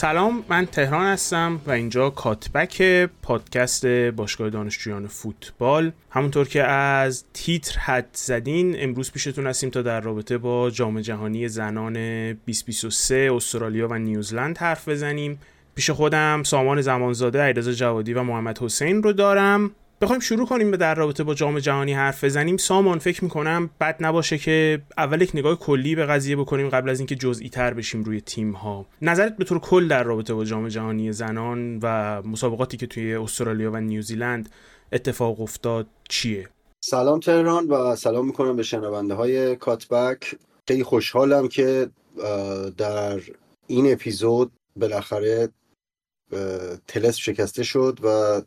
سلام من تهران هستم و اینجا کاتبک پادکست باشگاه دانشجویان فوتبال. همونطور که از تیتر حد زدین امروز پیشتون هستیم تا در رابطه با جام جهانی زنان 2023 استرالیا و نیوزلند حرف بزنیم. پیش خودم سامان زمانزاده، علیرضا جوادی و محمد حسین رو دارم. بخوایم شروع کنیم به در رابطه با جام جهانی حرف بزنیم. سامان فکر می‌کنم بد نباشه که اول یک نگاه کلی به قضیه بکنیم قبل از اینکه جزئی تر بشیم روی تیم ها نظرت به طور کل در رابطه با جام جهانی زنان و مسابقاتی که توی استرالیا و نیوزیلند اتفاق افتاد چیه؟ سلام تهران و سلام می‌کنم به شنونده های کاتبک. خیلی خوشحالم که در این اپیزود بالاخره تلس شکسته شد و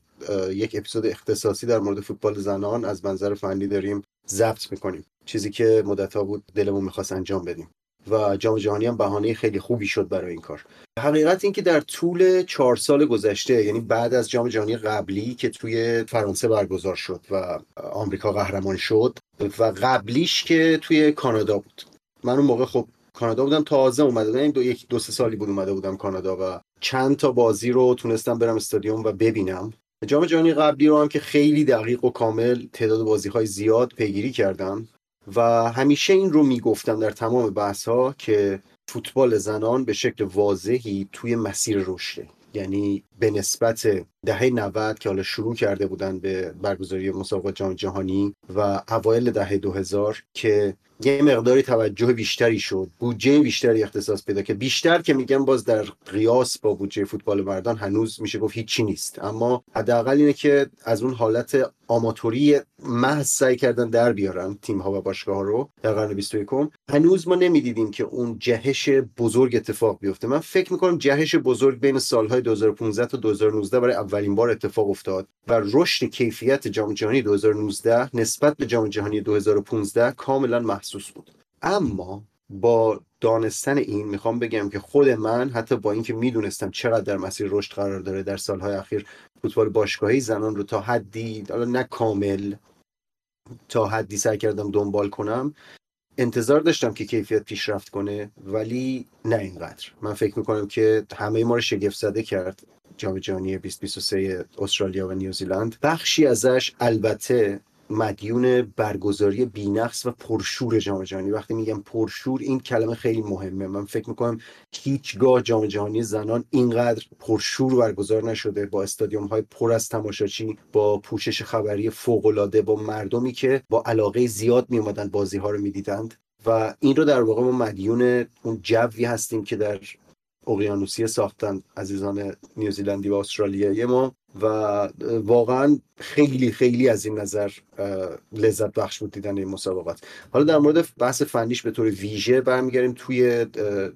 یک اپیزود اختصاصی در مورد فوتبال زنان از منظر فنی داریم ضبط می‌کنیم. چیزی که مدت ها بود دلمون می‌خواست انجام بدیم. و جام جهانی هم بهانه خیلی خوبی شد برای این کار. حقیقت این که در طول چهار سال گذشته یعنی بعد از جام جهانی قبلی که توی فرانسه برگزار شد و آمریکا قهرمان شد و قبلیش که توی کانادا بود. من اون موقع خب کانادا بودم تازه اومده بودم. دو یک دو سه سالی بود اومده بودم کانادا و چند تا بازی رو تونستم برم استادیوم و ببینم. جام جهانی قبلی رو هم که خیلی دقیق و کامل تعداد بازی های زیاد پیگیری کردم و همیشه این رو می‌گفتم در تمام بحث ها که فوتبال زنان به شکل واضحی توی مسیر رشده. یعنی به نسبت دهه 90 که حالا شروع کرده بودن به برگزاری مسابقات جام جهانی و اوایل دهه 2000 که یه مقداری توجه بیشتری شد بودجه بیشتری اختصاص پیدا که بیشتر که میگم باز در قیاس با بودجه فوتبال مردان هنوز میشه گفت هیچی نیست. اما حداقل اینه که از اون حالت آماتوری محض سعی کردن در بیارن تیم ها و باشگاه ها رو در قرن 21 هنوز ما نمی‌دیدیم که اون جهش بزرگ اتفاق بیفته. من فکر می‌کنم جهش بزرگ بین سالهای 2015 تا 2019 برای اولین بار اتفاق افتاد و رشد کیفیت جام جهانی 2019 نسبت به جام جهانی 2015 کاملا محسوس بود. اما با دانستن این می‌خوام بگم که خود من حتی با اینکه می‌دونستم چقدر در مسیر رشد قرار داره در سالهای اخیر فوتبال باشگاهی زنان رو تا حدی حالا نه کامل تا حدی سعی کردم دنبال کنم انتظار داشتم که کیفیت پیشرفت کنه ولی نه اینقدر. من فکر می‌کنم که همه ما رو شگفت زده کرد. جام جهانی 2023 استرالیا و نیوزیلند. بخشی ازش البته مدیون برگزاری بینقص و پرشور جام جهانی. وقتی میگم پرشور این کلمه خیلی مهمه. من فکر می‌کنم هیچگاه جام جهانی زنان اینقدر پرشور برگزار نشده با استادیوم های پر از تماشاچی با پوشش خبری فوق العاده با مردمی که با علاقه زیاد میومدن بازی ها رو می‌دیدند. و این رو در واقع ما مدیون اون جوی هستیم که در اقیانوسیه ساختن عزیزان نیوزیلندی و استرالیایی ما. و واقعا خیلی خیلی از این نظر لذت بخش بود دیدن این مسابقات. حالا در مورد بحث فنیش به طور ویژه برمیگردیم توی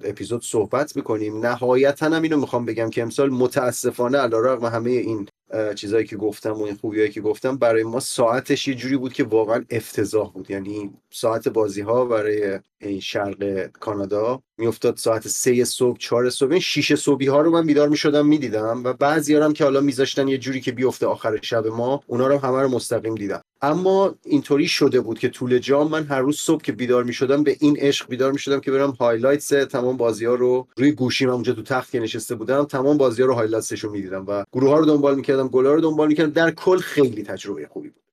اپیزود صحبت می‌کنیم. نهایتا هم اینو می‌خوام بگم که امسال متاسفانه علیرغم همه این چیزایی که گفتم و این خوبیایی که گفتم برای ما ساعتش یه جوری بود که واقعا افتضاح بود. یعنی ساعت بازی ها برای این شرق کانادا میافتاد ساعت سه صبح چهار صبح این شیش صبحی ها رو من بیدار می‌شدم می‌دیدم و بعضی هم که حالا میذاشتن یه جوری که بیفته آخر شب ما اونا رو همه رو مستقیم دیدم. اما اینطوری شده بود که طول جام من هر روز صبح که بیدار می شدم به این عشق بیدار می شدم که برم highlights تمام بازی ها رو روی گوشیم اونجا تو تخت که نشسته بودم تمام بازی ها رو highlights ش رو می‌دیدم و گروه ها رو دنبال می‌کردم گل ها رو دنبال می‌کردم. در کل خیلی تجربه خوبی بود.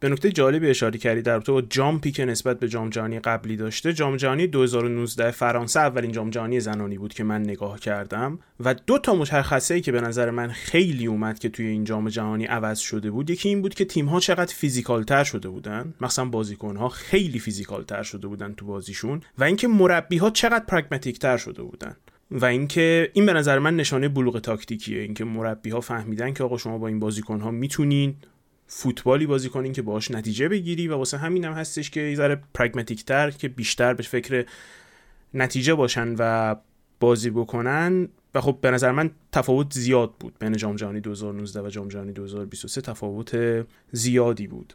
به نکته جالبی اشاره کردی در رابطه با jump ی که نسبت به جام جهانی قبلی داشته. جام جهانی 2019 فرانسه اولین جام جهانی زنانی بود که من نگاه کردم و دو تا مشخصه ای که به نظر من خیلی اومد که توی این جام جهانی عوض شده بود. یکی این بود که تیم ها چقدر physical تر شده بودن. مثلا بازیکن ها خیلی physical تر شده بودن تو بازیشون و اینکه مربی ها چقدر pragmatic تر شده بودن. و اینکه این به نظر من نشانه بلوغ تاکتیکیه. اینکه مربی ها فهمیدن که آقا شما با این بازیکن ها می‌تونین فوتبالی بازی کنین که باهاش نتیجه بگیری و واسه همین هم هستش که یه ذره پرگماتیک تر که بیشتر به فکر نتیجه باشن و بازی بکنن. و خب به نظر من تفاوت زیاد بود بین جام جهانی 2019 و جام جهانی 2023 تفاوت زیادی بود.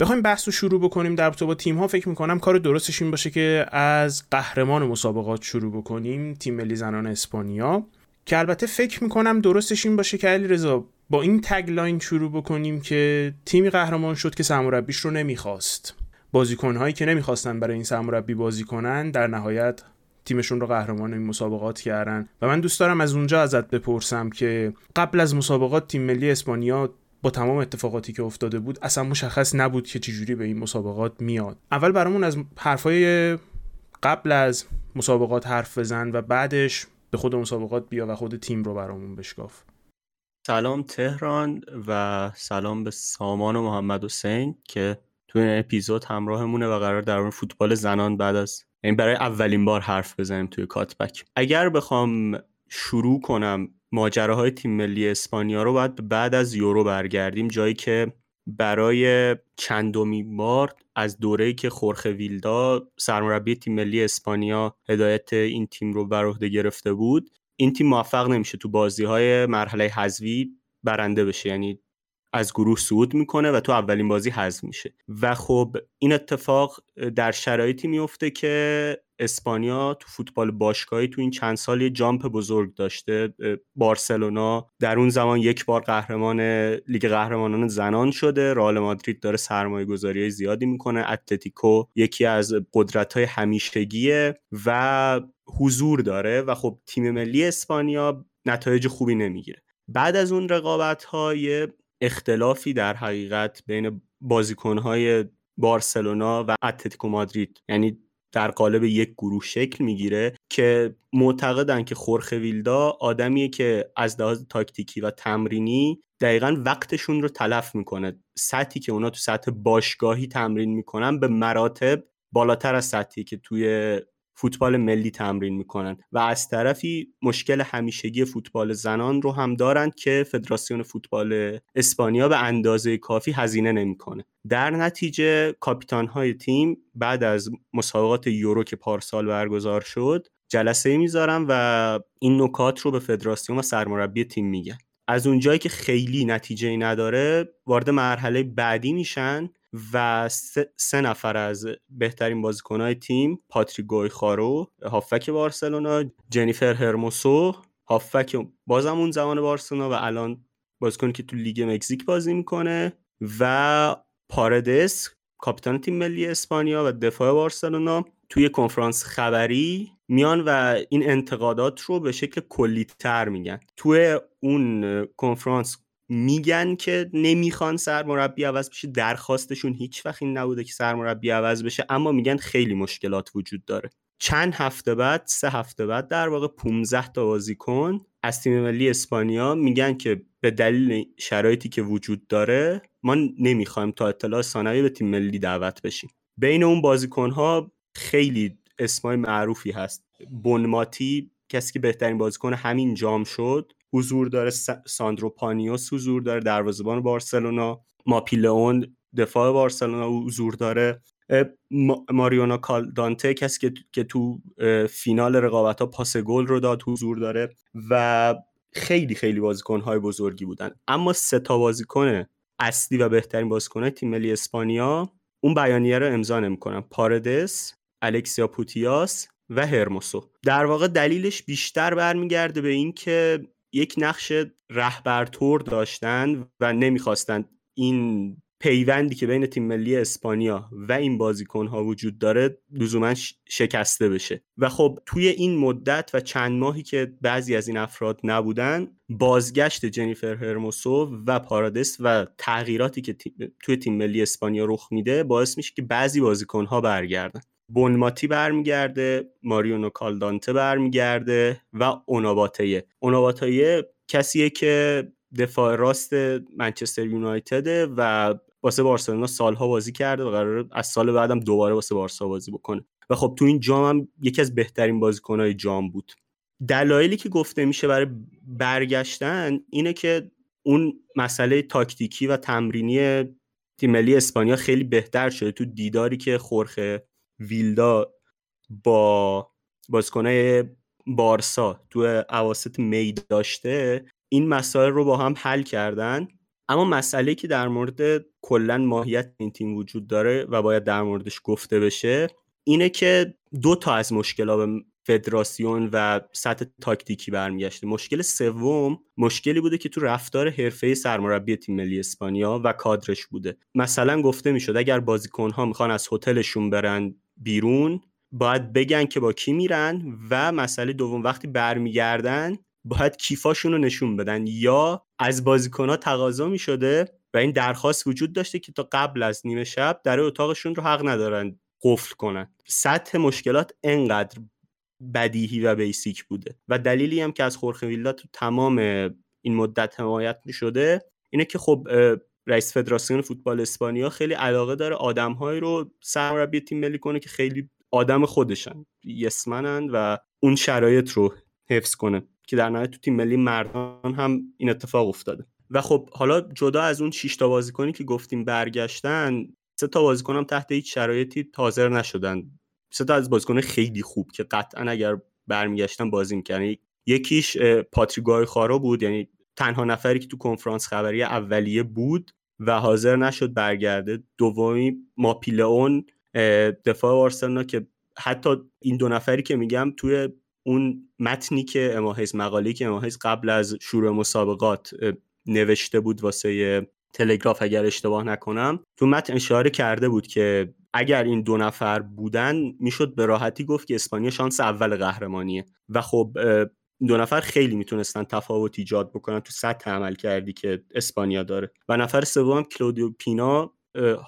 بخوایم بحث رو شروع بکنیم در با تیم ها فکر می‌کنم کار درستش این باشه که از قهرمان مسابقات شروع بکنیم تیم ملی زنان اسپانیا. که البته فکر می‌کنم درستش این باشه که علی رضا با این تگلاین شروع بکنیم که تیمی قهرمان شد که سرمربیش رو نمی‌خواست. بازیکنهایی که نمی‌خواستن برای این سرمربی بازی کنن در نهایت تیمشون رو قهرمان این مسابقات کردن. و من دوست دارم از اونجا ازت بپرسم که قبل از مسابقات تیم ملی اسپانیا با تمام اتفاقاتی که افتاده بود اصلا مشخص نبود که چجوری به این مسابقات میاد. اول برامون از حرفای قبل از مسابقات حرف بزن و بعدش به خود مسابقات بیا و خود تیم رو برامون بشکاف. سلام تهران و سلام به سامان و محمد حسین که تو این اپیزود همراهمونه و قرار در فوتبال زنان بعد از این برای اولین بار حرف بزنیم توی کاتبک. اگر بخوام شروع کنم ماجراهای تیم ملی اسپانیا رو باید بعد از یورو برگردیم جایی که برای چندمین بار از دوره‌ای که خورخ ویلدا سرمربی تیم ملی اسپانیا هدایت این تیم رو بر عهده گرفته بود. این تیم موفق نمیشه تو بازی های مرحله حذفی برنده بشه. یعنی از گروه صعود می‌کنه و تو اولین بازی حذف میشه. و خب این اتفاق در شرایطی میفته که اسپانیا تو فوتبال باشگاهی تو این چند سال یه جامپ بزرگ داشته. بارسلونا در اون زمان یک بار قهرمان لیگ قهرمانان زنان شده. رئال مادرید داره سرمایه گذاری زیادی می‌کنه. اتلتیکو یکی از قدرت های همیشگیه و حضور داره و خب تیم ملی اسپانیا نتایج خوبی نمی‌گیره. بعد از اون رقابت های اختلافی در حقیقت بین بازیکنهای بارسلونا و اتلتیکو مادرید یعنی در قالب یک گروه شکل می‌گیره که معتقدن که خورخ ویلدا آدمیه که از لحاظ تاکتیکی و تمرینی دقیقا وقتشون رو تلف می‌کنه. سطحی که اونا تو سطح باشگاهی تمرین می‌کنن به مراتب بالاتر از سطحی که توی فوتبال ملی تمرین می‌کنن و از طرفی مشکل همیشگی فوتبال زنان رو هم دارند که فدراسیون فوتبال اسپانیا به اندازه کافی هزینه نمی‌کنه. در نتیجه کاپیتان های تیم بعد از مسابقات یورو که پارسال برگزار شد جلسه می‌ذارن و این نکات رو به فدراسیون و سرمربی تیم میگن. از اونجایی که خیلی نتیجه نداره وارد مرحله بعدی میشن و سه, نفر از بهترین بازیکنهای تیم پاتریک گویخارو هافک بارسلونا جنیفر هرموسو هافک بازم اون زمان بارسلونا و الان بازیکنی که تو لیگ مکزیک بازی می‌کنه و پاردس کاپیتان تیم ملی اسپانیا و دفاع بارسلونا توی کنفرانس خبری میان و این انتقادات رو به شکل کلی تر میگن. توی اون کنفرانس میگن که نمی‌خوان سرمربی عوض بشه. درخواستشون هیچ وقت این نبوده که سرمربی عوض بشه اما میگن خیلی مشکلات وجود داره. چند هفته بعد سه هفته بعد در واقع 15 تا بازیکن از تیم ملی اسپانیا میگن که به دلیل شرایطی که وجود داره ما نمی‌خوایم تا اطلاع ثانوی به تیم ملی دعوت بشیم. بین اون بازیکن ها خیلی اسمای معروفی هست. بنماتی کسی که بهترین بازیکن همین جام شد. حضور داره ساندرو پانیوس حضور داره دروازه‌بان بارسلونا ماپیلئون دفاع بارسلونا حضور داره. ماریونا کالدانته کسی که تو فینال رقابت ها پاس گل رو داد حضور داره و خیلی خیلی بازیکن های بزرگی بودن. اما سه تا بازیکن اصلی و بهترین بازیکن تیم ملی اسپانیا اون بیانیه رو امضا نمی‌کنن. پاردس الکسیا پوتیاس و هرموسو. در واقع دلیلش بیشتر برمیگرده به اینکه یک نقش رهبرتور داشتن و نمی‌خواستند این پیوندی که بین تیم ملی اسپانیا و این بازیکن ها وجود داره لزوما شکسته بشه. و خب توی این مدت و چند ماهی که بعضی از این افراد نبودن بازگشت جنیفر هرموسو و پارادس و تغییراتی که توی تیم ملی اسپانیا رخ میده باعث میشه که بعضی بازیکن ها برگردن. بونماتی برمیگرده ماریونو کالدانته برمیگرده و اوناباتیه اوناباتیه کسیه که دفاع راست منچستر یونایتده و واسه بارسلونا سالها بازی کرده و قرار از سال بعدم دوباره واسه بارسا بازی بکنه. و خب تو این جام هم یکی از بهترین بازیکنهای جام بود. دلایلی که گفته میشه برای برگشتن اینه که اون مسئله تاکتیکی و تمرینی تیم ملی اسپانیا خیلی بهتر شده تو دیداری که خورخه ویلدا با بازیکنای بارسا تو اواسط می داشته این مسائل رو با هم حل کردن. اما مسئله که در مورد کلا ماهیت این تیم وجود داره و باید در موردش گفته بشه اینه که دو تا از مشکلات به فدراسیون و سطح تاکتیکی برمیگشته. مشکل سوم مشکلی بوده که تو رفتار حرفه سرمربی تیم ملی اسپانیا و کادرش بوده. مثلا گفته می‌شد اگر بازیکنها می‌خوان از هتلشون برن بیرون باید بگن که با کی میرن و مسئله دوم وقتی برمیگردن باید کیفاشون رو نشون بدن. یا از بازیکنها تقاضا می‌شده و این درخواست وجود داشته که تا قبل از نیمه شب در اتاقشون رو حق ندارن قفل کنن. سطح مشکلات انقدر بدیهی و بیسیک بوده. و دلیلی هم که از خورخه ویلا تو تمام این مدت حمایت می شده اینه که خب رئیس فدراسیون فوتبال اسپانیا خیلی علاقه داره آدمهایی رو سرمربی تیم ملی کنه که خیلی آدم خودشن یسمنن و اون شرایط رو حفظ کنه که در نهایت تو تیم ملی مردان هم این اتفاق افتاده. و خب حالا جدا از اون 6 تا بازیکنی که گفتیم برگشتن سه تا بازیکن تحت هیچ شرایطی حاضر نشدن. سه تا از بازیکن خیلی خوب که قطعا اگر برمیگشتن بازی می‌کنن یکیش پاتریگوی خارا بود یعنی تنها نفری که تو کنفرانس خبری اولیه بود و حاضر نشد برگرده دومی ماپیلئون دفاع آرسنال که حتی این دو نفری که میگم توی اون متنی که اماهیز مقاله که اماهیز قبل از شروع مسابقات نوشته بود واسه تلگراف اگر اشتباه نکنم تو متن اشاره کرده بود که اگر این دو نفر بودن می‌شد به راحتی گفت که اسپانیا شانس اول قهرمانیه. و خب دو نفر خیلی می‌تونستن تفاوت ایجاد بکنن. تو سطح عمل کردی که اسپانیا داره. و نفر سوم کلودیو پینا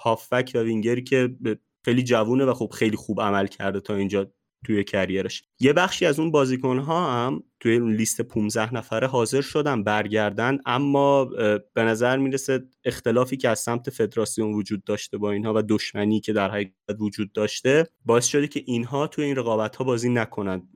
هافک و وینگری که خیلی جوونه و خب خیلی خوب عمل کرده تا اینجا توی کریرش. یه بخشی از اون بازیکن ها هم توی اون لیست 15 نفره حاضر شدن برگردن اما به نظر می‌رسه اختلافی که از سمت فدراسیون وجود داشته با اینها و دشمنی که در حقیقت وجود داشته باعث شده که اینها توی این رقابت ها بازی نکنند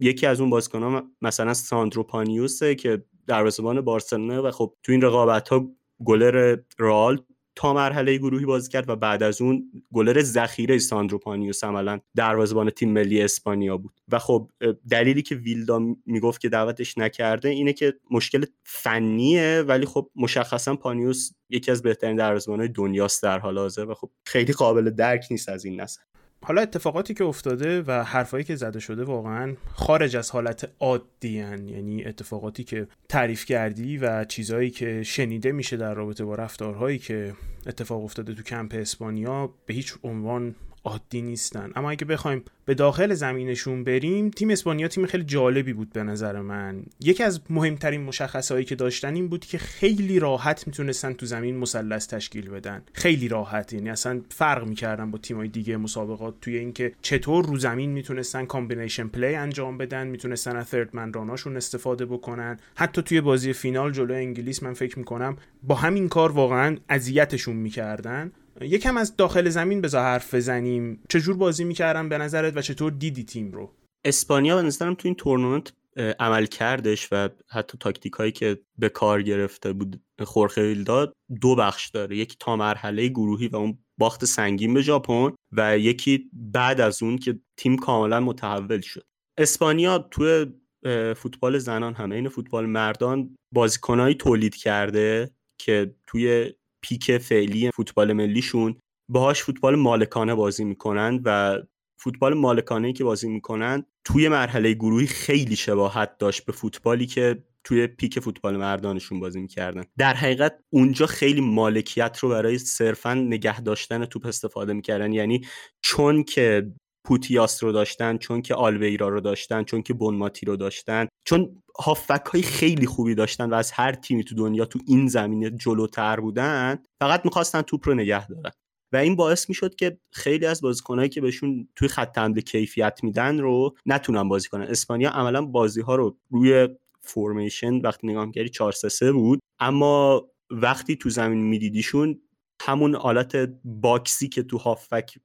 یکی از اون بازیکن ها مثلا ساندرو پانیوسه که دروازه‌بان بارسلونا و خب تو این رقابت ها گلر رال تا مرحله گروهی بازی کرد و بعد از اون گلر ذخیره ساندرو پانیوس عملا دروازه‌بان تیم ملی اسپانیا بود. و خب دلیلی که ویلدا می‌گفت که دعوتش نکرده اینه که مشکل فنیه ولی خب مشخصا پانیوس یکی از بهترین دروازه‌بان‌های دنیاست در حال حاضر و خب خیلی قابل درک نیست از این نظر حالا اتفاقاتی که افتاده و حرفایی که زده شده واقعا خارج از حالت عادی یعنی اتفاقاتی که تعریف کردی و چیزهایی که شنیده میشه در رابطه با رفتارهایی که اتفاق افتاده تو کمپ اسپانیا به هیچ عنوان عادی نیستن. اما اگه بخوایم به داخل زمینشون بریم تیم اسپانیا تیم خیلی جالبی بود به نظر من. یکی از مهمترین مشخصهایی که داشتن این بود که خیلی راحت می‌تونستن تو زمین مثلث تشکیل بدن. خیلی راحت یعنی اصلا فرق می‌کردن با تیمای دیگه مسابقات توی اینکه چطور رو زمین می‌تونستن combination play انجام بدن می‌تونستن از third run اشون استفاده بکنن. حتی توی بازی فینال جلو انگلیس من فکر می‌کنم با همین کار واقعا اذیتشون می‌کردن. یکم از داخل زمین بذار حرف بزنیم. چجور بازی می‌کردن به نظرت و چطور دیدی تیم رو؟ اسپانیا به نظرم تو این تورنمنت عمل کردش و حتی تاکتیک هایی که به کار گرفته بود خورخه داد دو بخش داره. یکی تا مرحله گروهی و اون باخت سنگین به ژاپن و یکی بعد از اون که تیم کاملا متحول شد. اسپانیا توی فوتبال زنان همه این فوتبال مردان بازیکنهایی تولید کرده که توی پیک فعلی فوتبال ملیشون. باهاش فوتبال مالکانه بازی می‌کنن و فوتبال مالکانه که بازی می‌کنن توی مرحله گروهی خیلی شباهت داشت به فوتبالی که توی پیک فوتبال مردانشون بازی می‌کردن. در حقیقت اونجا خیلی مالکیت رو برای صرفا نگه داشتن توپ استفاده می‌کردن. یعنی چون که پوتیاس رو داشتن چون که آلویرا رو داشتن چون که بونماتی رو داشتن. چون هافک های خیلی خوبی داشتن و از هر تیمی تو دنیا تو این زمینه جلوتر بودن فقط می‌خواستن توپ رو نگه دارن. و این باعث می‌شد که خیلی از بازیکنهایی که بهشون توی خط حمله کیفیت میدن رو نتونن بازی کنن. اسپانیا عملا بازی ها رو روی فرمیشن وقتی نگاه می‌کردی 4 3 بود. اما وقتی تو زمین میدیدیشون همون آلت باکسی که تو هافک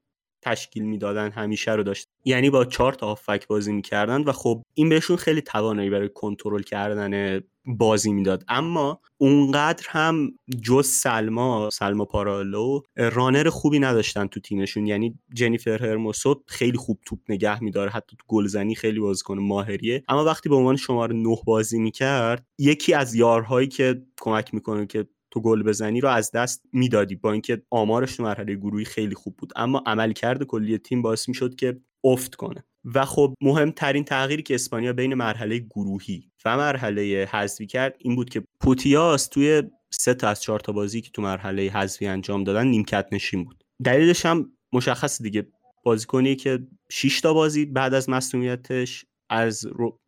تشکیل می‌دادن همیشه رو داشت. یعنی با چهار تا هافک بازی می‌کردن و خب این بهشون خیلی توانایی برای کنترل کردن بازی می‌داد. اما اونقدر هم جز سلما سلما پارالو رانر خوبی نداشتن تو تیمشون. یعنی جنیفر هرموسو خیلی خوب توپ نگه میداره. حتی تو گلزنی خیلی بازیکن ماهریه. اما وقتی به عنوان شماره نه بازی می‌کرد یکی از یارهایی که کمک می‌کنه که تو گل بزنی رو از دست می‌دادی با اینکه آمارش تو مرحله گروهی خیلی خوب بود. اما عملکرد کلی تیم باعث می‌شد که افت کنه. و خب مهمترین تغییری که اسپانیا بین مرحله گروهی و مرحله حذفی کرد این بود که پوتیاس توی سه تا از چهار تا بازی که تو مرحله حذفی انجام دادن نیمکت نشین بود. دلیلش هم مشخص دیگه. بازیکنی که 6 تا بازی بعد از مصونیتش از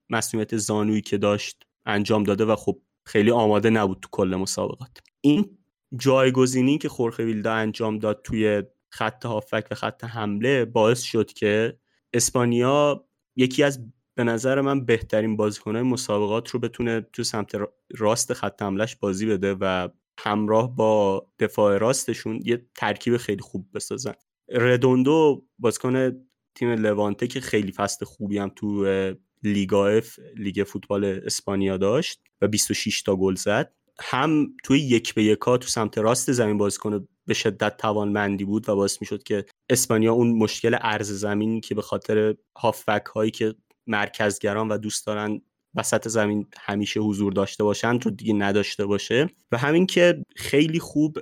مصونیت زانویی که داشت انجام داده و خب خیلی آماده نبود تو کل مسابقات. این جایگزینی که خورخه ویلدا انجام داد توی خط هافک و خط حمله باعث شد که اسپانیا یکی از به نظر من بهترین بازیکنهای مسابقات رو بتونه تو سمت راست خط حملش بازی بده و همراه با دفاع راستشون یه ترکیب خیلی خوب بسازن. ردوندو بازیکن تیم لوانته که خیلی فست خوبی هم تو لیگا اف لیگ فوتبال اسپانیا داشت و 26 تا گل زد. هم توی یک به یکا تو سمت راست زمین بازیکن به شدت توانمندی بود و باعث می‌شد که اسپانیا اون مشکل ارز زمین که به خاطر هافک هایی که مرکزگران و دوست دارن وسط زمین همیشه حضور داشته باشند رو دیگه نداشته باشه. و همین که خیلی خوب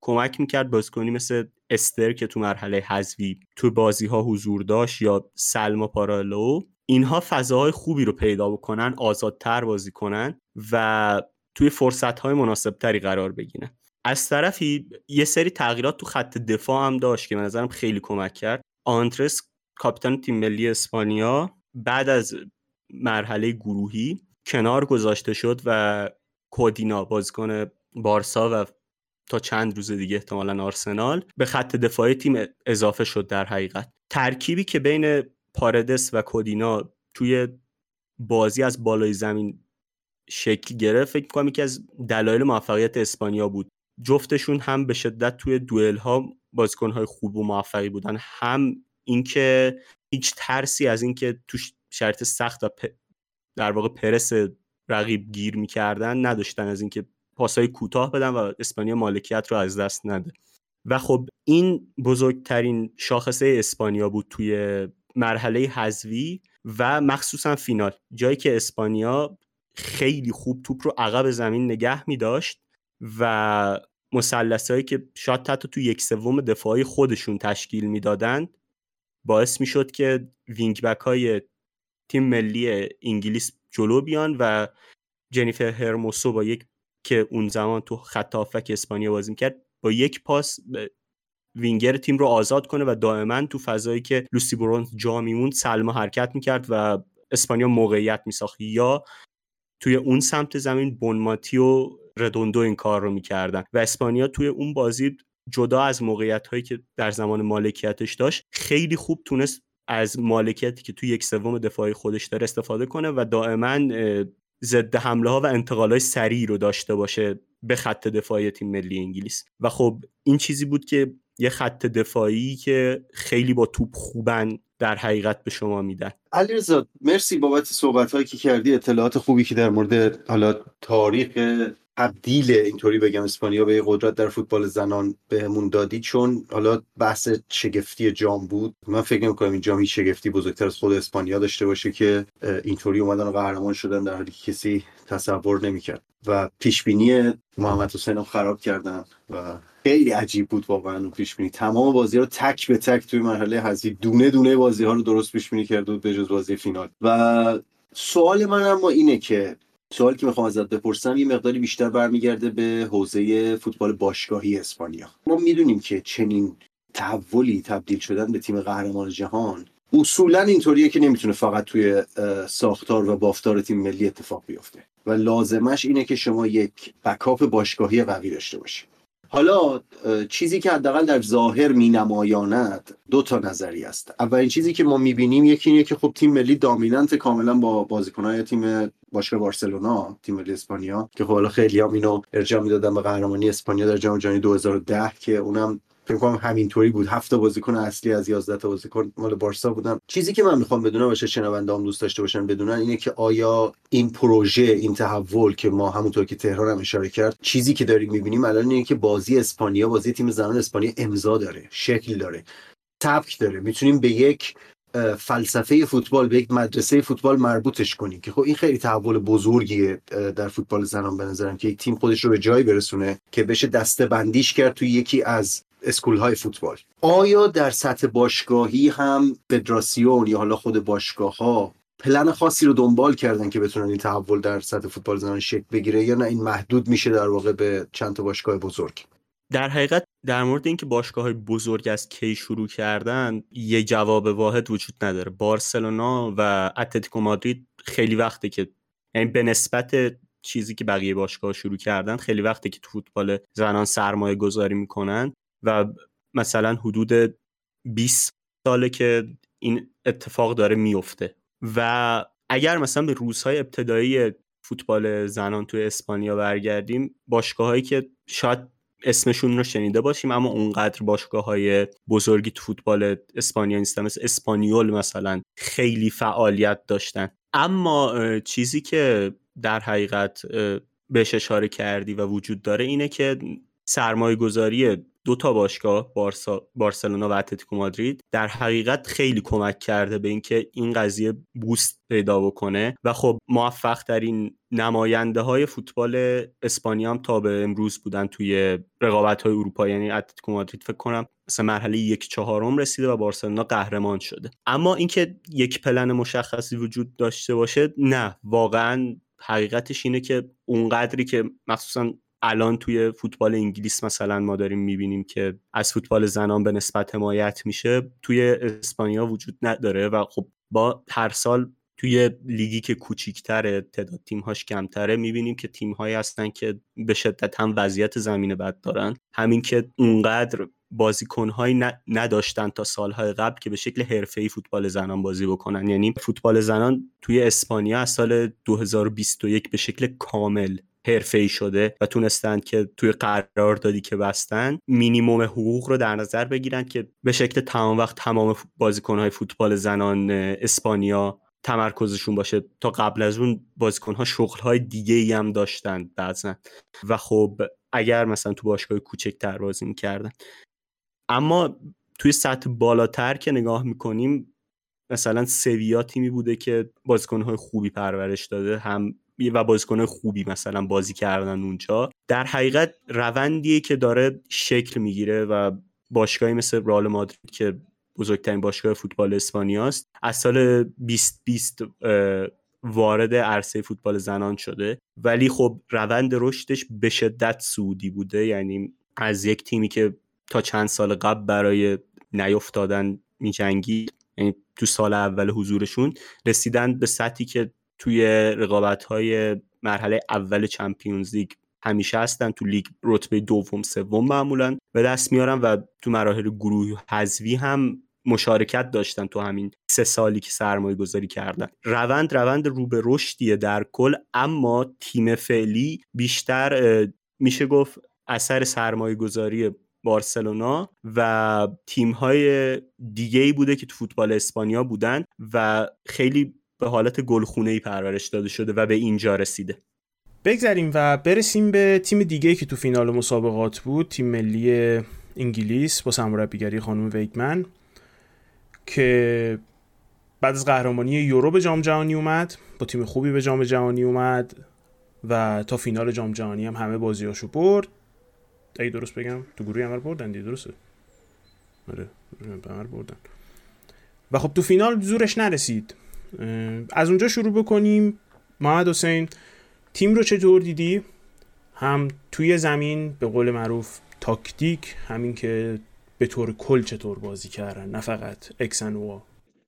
کمک می‌کرد بازیکنی مثل استر که تو مرحله حذفی تو بازی ها حضور داشت یا سلما پارالو اینها فضاهای خوبی رو پیدا بکنن آزادتر بازی کنن و توی فرصت های مناسب تری قرار بگیرن. از طرفی یه سری تغییرات تو خط دفاع هم داشت که به نظرم خیلی کمک کرد. آنترس کاپیتان تیم ملی اسپانیا بعد از مرحله گروهی کنار گذاشته شد و کودینا بازیکن بارسا و تا چند روز دیگه احتمالا آرسنال به خط دفاعی تیم اضافه شد در حقیقت. ترکیبی که بین پاردس و کودینا توی بازی از بالای زمین شکل گرفت. فکر کنم یکی از دلایل موفقیت اسپانیا بود. جفتشون هم به شدت توی دوئل ها بازیکن های خوب و موفقی بودن. هم اینکه هیچ ترسی از اینکه تو شرط سخت و در واقع پرس رقیب گیر می‌کردن نداشتن از اینکه پاسای کوتاه بدن و اسپانیا مالکیت رو از دست نده. و خب این بزرگترین شاخصه اسپانیا بود توی مرحله حذوی و مخصوصا فینال. جایی که اسپانیا خیلی خوب توپ رو عقب زمین نگه می داشت و مسلسه که شاید حتی تو یک سوم دفاعی خودشون تشکیل می‌دادند باعث می شد که وینگ بک های تیم ملی انگلیس جلو بیان و جنیفر هرموسو با یک که اون زمان تو خط اسپانیا بازی کرد با یک پاس وینگر تیم رو آزاد کنه و دائما تو فضایی که لوسی برونز جا میموند سلما حرکت می‌کرد و اسپانیا موقعیت میساخت. یا توی اون سمت زمین بونماتی و ردوندو این کار رو می‌کردن و اسپانیا توی اون بازی جدا از موقعیت هایی که در زمان مالکیتش داشت خیلی خوب تونست از مالکیتی که توی یک سوم دفاعی خودش داره استفاده کنه و دائما ضد حمله ها و انتقال های سریع رو داشته باشه به خط دفاعی تیم ملی انگلیس. و خب این چیزی بود که یه خط دفاعی که خیلی با توپ خوبن در حقیقت به شما میدن. علیرضا مرسی بابت صحبت هایی که کردی اطلاعات خوبی که در مورد حالا تاریخ تبدیل اینطوری بگم اسپانیا به قدرت در فوتبال زنان بهمون دادی چون حالا بحث شگفتی جام بود. من فکر نمی کنم این جام هیچ شگفتی بزرگتر از خود اسپانیا داشته باشه که اینطوری اومدن و قهرمان شدن در حالی کسی تصور نمی‌کرد. و پیش بینی محمد حسین خراب کردن و خیلی عجیب بود واقعا اون پیش بینی. تمام بازی رو تک به تک توی مرحله حذفی دونه دونه بازی ها رو درست پیش بینی کرده بود به جز بازی فینال. و سوال من اما اینه که سوالی که می‌خوام ازت بپرسم یه مقداری بیشتر برمیگرده به حوزه فوتبال باشگاهی اسپانیا. ما می‌دونیم که چنین تحولی تبدیل شدن به تیم قهرمان جهان اصولا اینطوریه که نمی‌تونه فقط توی ساختار و بافتار تیم ملی اتفاق بیفته. و لازمش اینه که شما یک بکاپ باشگاهی قوی داشته باشید. حالا چیزی که حداقل در ظاهر می نمایاند دو تا نظری است. اولین چیزی که ما می‌بینیم یکی اینه که خب تیم ملی دامیننت کاملا با بازیکنهای تیم باشگاه بارسلونا تیم ملی اسپانیا که خب حالا خیلی هم اینو ارجاع می‌دادن به قهرمانی اسپانیا در جام جهانی 2010 که اونم فکر کنم همینطوری بود. هفت بازیکن اصلی از 11 تا بازیکن مال بارسا بودن. چیزی که من می‌خوام بدونم باشه شنونده هم دوست داشته باشن بدونن اینه که آیا این پروژه این تحول که ما همونطور که تهران هم اشاره کرد چیزی که داریم می‌بینیم الان اینه که بازی اسپانیا بازی تیم زنان اسپانیا امضا داره شکل داره سبک داره. می‌تونیم به یک فلسفه فوتبال به یک مدرسه فوتبال مربوطش کنیم که خب این خیلی تحول بزرگیه در فوتبال زنان به نظرم که یک تیم خودش رو به جایی برسونه که بشه دسته بندیش کرد توی یکی از اسکول های فوتبال. آیا در سطح باشگاهی هم فدراسیون یا حالا خود باشگاه ها پلن خاصی رو دنبال کردن که بتونن این تحول در سطح فوتبال زنان شکل بگیره یا نه؟ این محدود میشه در واقع به چند تا باشگاه بزرگ. در حقیقت در مورد اینکه باشگاه های بزرگ از کی شروع کردن یه جواب واحد وجود نداره. بارسلونا و اتلتیکو مادرید خیلی وقته که یعنی به نسبت چیزی که بقیه باشگاه شروع کردن خیلی وقته که تو فوتبال زنان سرمایه گذاری می‌کنن. و مثلا حدود 20 ساله که این اتفاق داره میفته. و اگر مثلا به روزهای ابتدایی فوتبال زنان توی اسپانیا برگردیم باشگاهایی که شاید اسمشون رو شنیده باشیم اما اونقدر باشگاه های بزرگی تو فوتبال اسپانیا نیستن مثل اسپانیول مثلا خیلی فعالیت داشتن. اما چیزی که در حقیقت بهش اشاره کردی و وجود داره اینه که سرمایه گذاری دو تا باشگاه بارسا، بارسلونا و اتلتیکو مادرید در حقیقت خیلی کمک کرده به اینکه این قضیه بوست پیدا بکنه و خب موفق ترین نماینده های فوتبال اسپانیا هم تا به امروز بودن توی رقابت های اروپا. یعنی اتلتیکو مادرید فکر کنم مثلا مرحله یک چهارم رسیده و بارسلونا قهرمان شده. اما اینکه یک پلن مشخصی وجود داشته باشه نه. واقعا حقیقتش اینه که اونقدری که مخصوصا الان توی فوتبال انگلیس مثلا ما داریم می‌بینیم که از فوتبال زنان به نسبت حمایت میشه توی اسپانیا وجود نداره و خب با هر سال توی لیگی که کوچیکتره تعداد تیمهاش کمتره می‌بینیم که تیمهایی هستن که به شدت هم وضعیت زمین بد دارن. همین که اونقدر بازیکنهایی نداشتن تا سالهای قبل که به شکل حرفه‌ای فوتبال زنان بازی بکنن. یعنی فوتبال زنان توی اسپانیا از سال 2021 به شکل کامل ای شده و تونستند که توی قراردادی که بستن مینیموم حقوق رو در نظر بگیرن که به شکل تمام وقت تمام بازیکنهای فوتبال زنان اسپانیا تمرکزشون باشه تا قبل از اون بازیکنها شغلهای دیگه ای هم داشتن بعضا. و خب اگر مثلا تو باشگاه کوچکتر بازی می‌کردن. اما توی سطح بالاتر که نگاه می‌کنیم مثلا سویا تیمی بوده که بازیکنهای خوبی پرورش داده هم و بازیکن خوبی مثلا بازی کردن اونجا. در حقیقت روندیه که داره شکل می‌گیره و باشگاهی مثل رئال مادرید که بزرگترین باشگاه فوتبال اسپانیاست از سال 2020 وارد عرصه فوتبال زنان شده. ولی خب روند رشدش به شدت سعودی بوده. یعنی از یک تیمی که تا چند سال قبل برای نیفتادن میجنگید یعنی تو سال اول حضورشون رسیدن به سطحی که توی رقابت های مرحله اول چمپیونز لیگ همیشه هستن تو لیگ رتبه دوم سوم معمولا به دست میارن و تو مراحل گروه حذوی هم مشارکت داشتن تو همین سه سالی که سرمایه گذاری کردن. روند روند رو به رشدیه در کل اما تیم فعلی بیشتر میشه گفت اثر سرمایه گذاری بارسلونا و تیم های دیگه ای بوده که تو فوتبال اسپانیا بودن و خیلی به حالت گلخونه ای پرورش داده شده و به اینجا رسیده. بگذریم و برسیم به تیم دیگه که تو فینال مسابقات بود تیم ملی انگلیس با سرمربیگری خانم ویگمن که بعد از قهرمانی یورو به جام جهانی اومد با تیم خوبی به جام جهانی اومد و تا فینال جام جهانی هم همه بازیاشو برد. اگه درست بگم تو گروه همه بردن دی درسته؟ آره بردن. و خب تو فینال زورش نرسید. از اونجا شروع بکنیم. محمد حسین تیم رو چطور دیدی؟ هم توی زمین به قول معروف تاکتیک همین که به طور کل چطور بازی کردن نه فقط اکسن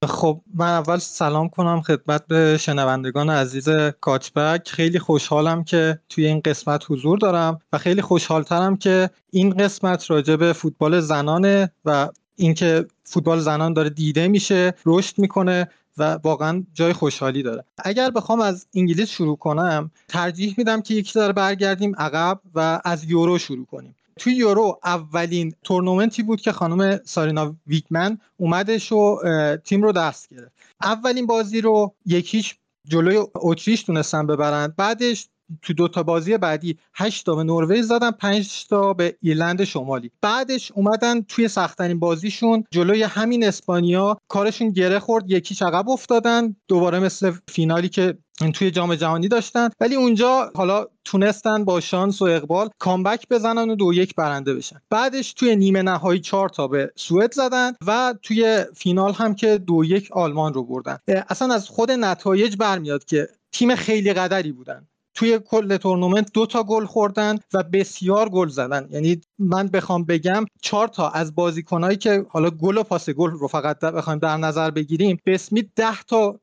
خب من اول سلام کنم خدمت به شنوندگان عزیز کاتبک خیلی خوشحالم که توی این قسمت حضور دارم و خیلی خوشحالترم که این قسمت راجع به فوتبال زنانه و اینکه فوتبال زنان داره دیده میشه رشد می‌کنه و واقعا جای خوشحالی داره. اگر بخوام از انگلیس شروع کنم ترجیح میدم که یکی داره برگردیم عقب و از یورو شروع کنیم. توی یورو اولین تورنمنتی بود که خانم سارینا ویکمن اومدش و تیم رو دست گرفت. اولین بازی رو یکیش جلوی اتریش تونستن ببرند بعدش تو دو تا بازی بعدی 8 تا به نروژ زدن 5 تا به ایرلند شمالی. بعدش اومدن توی سختترین بازیشون جلوی همین اسپانیا. کارشون گره خورد یکی عقب افتادن دوباره مثل فینالی که توی جام جهانی داشتن. ولی اونجا حالا تونستن با شانس و اقبال کامبک بزنن و دو یک برنده بشن. بعدش توی نیمه نهایی چهار تا به سوئد زدن و توی فینال هم که دو یک آلمان رو بردن. اصلا از خود نتایج برمیاد که تیم خیلی قدری بودن. توی کل تورنمنت دو تا گل خوردن و بسیار گل زدن. یعنی من بخوام بگم چهار تا از بازیکنایی که حالا گل و پاس گل رو فقط بخوایم در نظر بگیریم به اسمی ده تا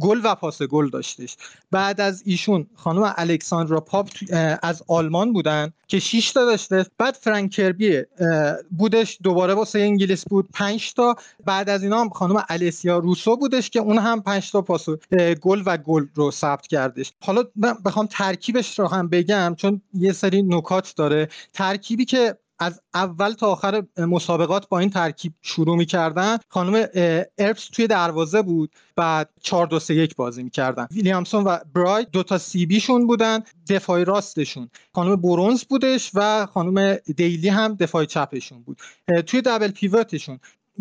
گل و پاس گل داشتش. بعد از ایشون خانم الکساندرا پاپ از آلمان بودن که 6 تا داشته. بعد فرانک کربی بودش دوباره واسه انگلیس بود 5 تا. بعد از اینا هم خانم الیسیا روسو بودش که اون هم 5 تا پاس گل و گل رو ثبت کردش. حالا من بخوام ترکیبش رو هم بگم چون یه سری نکات داره. ترکیبی که از اول تا آخر مسابقات با این ترکیب شروع می‌کردن. خانم ارپس توی دروازه بود. بعد 4 2 3 1 بازی می‌کردن. ویلیامسون و برایت دو تا سی بیشون بودن دفاع راستشون. خانم برونز بودش و خانم دیلی هم دفاع چپشون بود. توی double pivot شون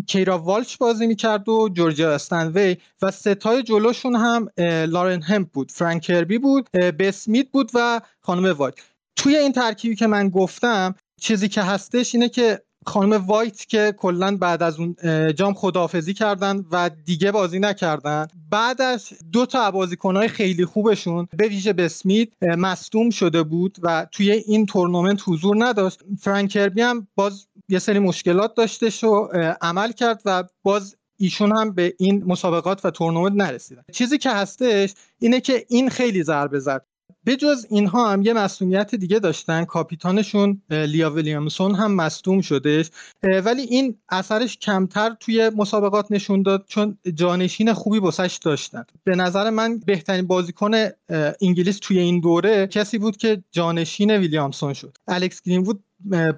کیرا والش بازی می‌کرد و جورجیا استنوی و سه تای جلوشون هم لارن همپ بود. فرانک کربی بود بسمیت بود و خانم وایت. توی این ترکیبی که من گفتم چیزی که هستش اینه که خانم وایت که کلا بعد از اون جام خداحافظی کردن و دیگه بازی نکردن. بعدش دو تا بازیکنهای خیلی خوبشون به ویژه بسمیت مصدوم شده بود و توی این تورنمنت حضور نداشت. فرن کربی هم باز یه سری مشکلات داشتش و عمل کرد و باز ایشون هم به این مسابقات و تورنمنت نرسیدن چیزی که هستش اینه که این خیلی ضربه زد. به جز اینها هم یه مسئولیت دیگه داشتن. کاپیتانشون لیا ویلیامسون هم مصدوم شدش. ولی این اثرش کمتر توی مسابقات نشون داد چون جانشین خوبی بسش داشتن. به نظر من بهترین بازیکن انگلیس توی این دوره کسی بود که جانشین ویلیامسون شد. الکس گرینوود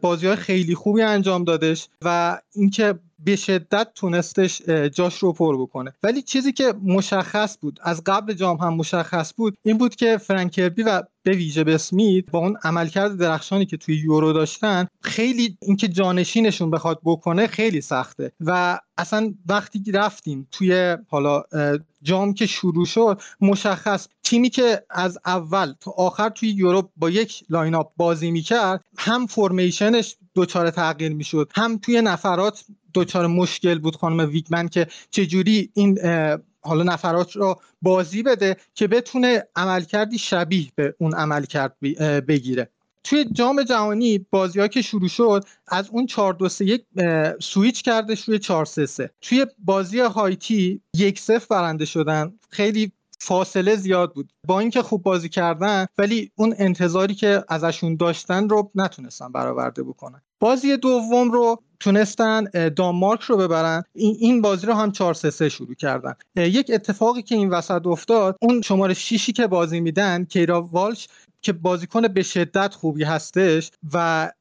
بازی های خیلی خوبی انجام دادش و اینکه به شدت تونستش جاش رو پر بکنه. ولی چیزی که مشخص بود از قبل جام هم مشخص بود این بود که فرن کربی و به ویژه بث با اون عملکرد درخشانی که توی یورو داشتن خیلی اینکه جانشینشون بخواد بکنه خیلی سخته. و اصلا وقتی رفتیم توی حالا جام که شروع شد مشخص تیمی که از اول تا آخر توی یورو با یک line up بازی می‌کرد هم formation ش دچار تغییر می‌شد هم توی نفرات دچار مشکل بود خانم ویگمن که چجوری این حالا نفرات رو بازی بده که بتونه عملکردی شبیه به اون عملکرد بگیره. توی جام جهانی بازی ها که شروع شد از اون 4 2 3 1 سویچ کردش روی 4 3 3 توی بازی هایتی یک صفر برنده شدن خیلی فاصله زیاد بود. با اینکه خوب بازی کردن ولی اون انتظاری که ازشون داشتن رو نتونستن برآورده بکنن. بازی دوم رو تونستن دانمارک رو ببرن. این بازی رو هم 4 3 شروع کردن. یک اتفاقی که این وسط افتاد اون شماره 6 که بازی میدن کیرا والش که بازیکن به شدت خوبی هستش و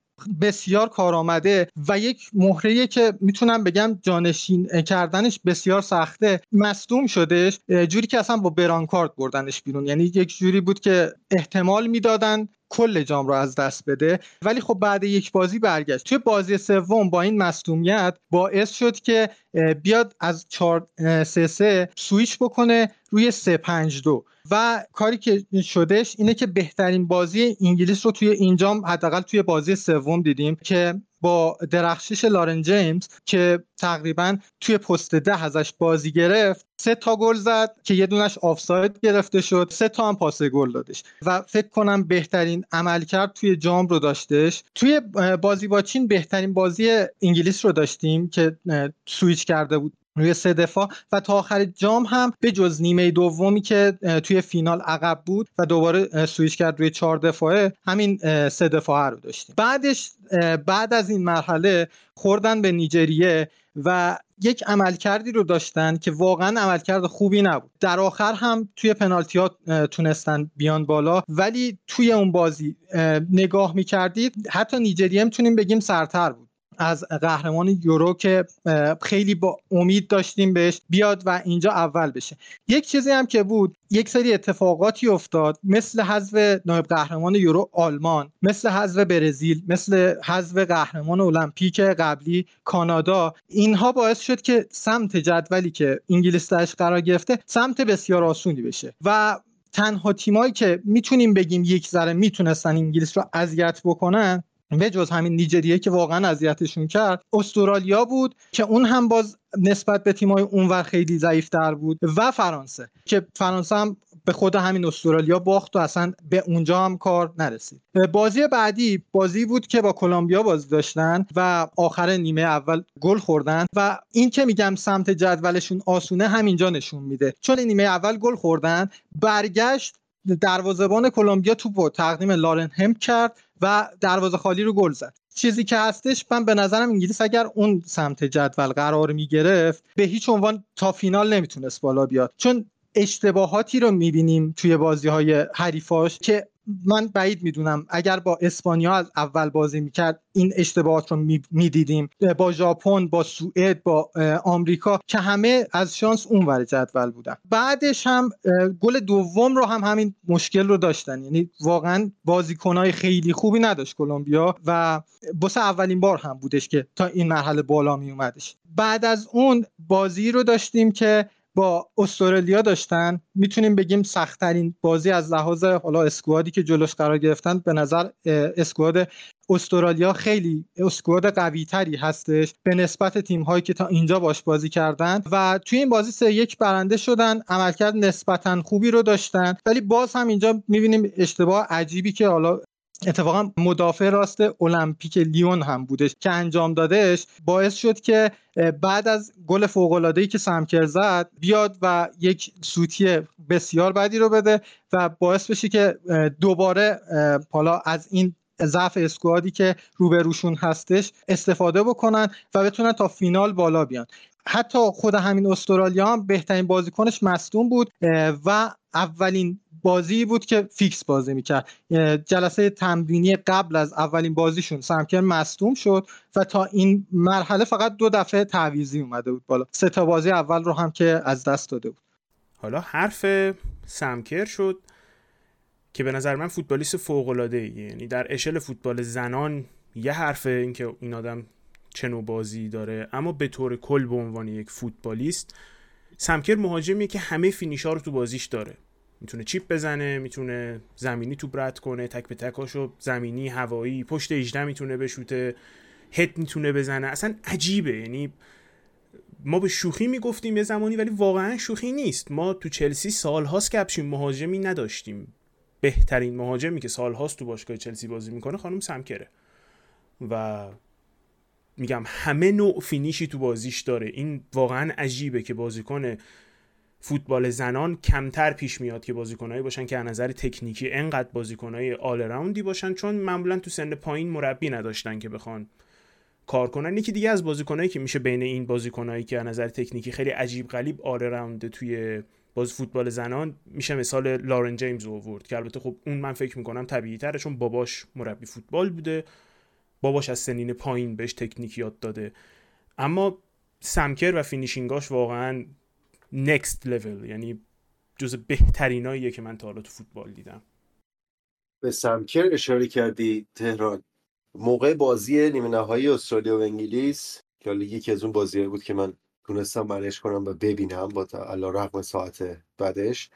بسیار کارآمده و یک مهره که می‌تونم بگم جانشین کردنش بسیار سخته مصدوم شدش جوری که اصلا با برانکارد بردنش بیرون. یعنی یک جوری بود که احتمال می‌دادن کل جام رو از دست بده. ولی خب بعد یک بازی برگشت. توی بازی سوم با این مصدومیت باعث شد که بیاد از 4 3 3 سویچ بکنه روی 3 5 2 و کاری که شدش اینه که بهترین بازی انگلیس رو توی اینجام حداقل توی بازی سوم دیدیم که با درخشش لارن جیمز که تقریبا توی پست ده ازش بازی گرفت سه تا گل زد که یه دونش آفساید گرفته شد سه تا هم پاس گل دادش. و فکر کنم بهترین عمل کرد توی جام رو داشتش توی بازی با چین بهترین بازی انگلیس رو داشتیم که سویچ کرده بود. روی سه دفاع و تا آخر جام هم به جز نیمه دومی که توی فینال عقب بود و دوباره سویش کرد روی چهار دفاعه همین سه دفاعه رو داشتیم. بعدش بعد از این مرحله خوردن به نیجریه و یک عملکردی رو داشتن که واقعا عملکرد خوبی نبود. در آخر هم توی پنالتی ها تونستن بیان بالا ولی توی اون بازی نگاه می‌کردید حتی نیجریه می‌تونیم بگیم سرتر بود. از قهرمان یورو که خیلی با امید داشتیم بهش بیاد و اینجا اول بشه. یک چیزی هم که بود یک سری اتفاقاتی افتاد مثل حذف نایب قهرمان یورو آلمان مثل حذف برزیل مثل حذف قهرمان المپیک قبلی کانادا. اینها باعث شد که سمت جدولی که انگلیس درش قرار گرفته سمت بسیار آسونی بشه. و تنها تیمایی که می‌تونیم بگیم یک ذره می‌تونستن انگلیس رو اذیت بکنن به جز همین نیجریه که واقعا اذیتشون کرد استرالیا بود که اون هم باز نسبت به تیمای اونور خیلی ضعیفتر بود و فرانسه که فرانسه هم به خود همین استرالیا باخت و اصلا به اونجا هم کار نرسید. بازی بعدی بازی بود که با کلمبیا بازی داشتن و آخر نیمه اول گل خوردن و این که میگم سمت جدولشون آسونه همینجا نشون میده. چون نیمه اول گل خوردن برگشت دروازهبان کلمبیا توپو تقدیم لارن هم کرد و دروازه خالی رو گل زد. چیزی که هستش من به نظرم انگلیس اگر اون سمت جدول قرار می‌گرفت به هیچ عنوان تا فینال نمی‌تونست بالا بیاد. چون اشتباهاتی رو می‌بینیم توی بازی های حریفاش که من بعید می‌دونم اگر با اسپانیا از اول بازی می‌کرد این اشتباهات رو می‌دیدیم. با ژاپن با سوئد با آمریکا که همه از شانس اونور جدول بودن. بعدش هم گل دوم رو هم همین مشکل رو داشتن. یعنی واقعا بازیکنهای خیلی خوبی نداشت کلمبیا و بسه اولین بار هم بودش که تا این مرحله بالا می اومدش بعد از اون بازی رو داشتیم که با استرالیا داشتن می‌تونیم بگیم سختترین بازی از لحاظ حالا اسکوادی که جلوش قرار گرفتن به نظر اسکواد استرالیا خیلی اسکواد قوی تری هستش به نسبت تیم هایی که تا اینجا باش بازی کردن و توی این بازی سه یک برنده شدن عملکرد نسبتا خوبی رو داشتن. ولی باز هم اینجا می‌بینیم اشتباه عجیبی که حالا اتفاقا مدافع راست المپیک لیون هم بودش که انجام دادش. باعث شد که بعد از گل فوق ای که سمکر زد بیاد و یک سوتی بسیار بدی رو بده و باعث بشه که دوباره حالا از این ضعف اسکوادی که روبروشون هستش استفاده بکنن و بتونن تا فینال بالا بیان. حتی خود همین استرالیا هم بهترین بازیکنش مصدوم بود و اولین بازی بود که فیکس بازی می‌کرد. جلسه تمرینی قبل از اولین بازیشون سمکر مصدوم شد و تا این مرحله فقط دو دفعه تعویزی اومده بود بالا. سه تا بازی اول رو هم که از دست داده بود. حالا حرف سمکر شد که به نظر من فوتبالیست فوق العاده یعنی در اشل فوتبال زنان یه حرفه اینکه این آدم چه نوع بازی داره اما به طور کل به عنوان یک فوتبالیست سمکر مهاجمیه که همه فینیشا رو تو بازیش داره. می‌تونه چیپ بزنه می‌تونه زمینی تو رد کنه تک به تکاشو زمینی هوایی پشت 18 می‌تونه بشوته هد می‌تونه بزنه. اصلا عجیبه. یعنی ما به شوخی می‌گفتیم یه زمانی ولی واقعا شوخی نیست. ما تو چلسی سالهاست که ابشین مهاجمی نداشتیم. بهترین مهاجمی که سالهاست تو باشگاه چلسی بازی می‌کنه خانم سمکره. و میگم همه نوع فینیشی تو بازیش داره. این واقعا عجیبه که بازیکن فوتبال زنان کمتر پیش میاد که بازیکنایی باشن که از نظر تکنیکی انقدر بازیکنای آل راوندی باشن چون معمولا تو سن پایین مربی نداشتن که بخوان کار کنن. یکی دیگه از بازیکنایی که میشه بین این بازیکنایی که از نظر تکنیکی خیلی عجیب غریب all round توی باز فوتبال زنان میشه مثال لارن جیمز اوورد که البته خب اون من فکر می‌کنم طبیعی تره چون باباش مربی فوتبال بوده. باباش از سنین پایین بهش تکنیک یاد داده. اما سم کر و finishing اش واقعا next level یعنی جز بهتریناییه که من تا حالا تو فوتبال دیدم. به سمکر اشاره کردی تهران. موقع بازی نیمه نهایی استرالیا و انگلیس که یکی از اون بازی بود که من تونستم منش کنم و ببینم با علا رقم ساعت بعدش.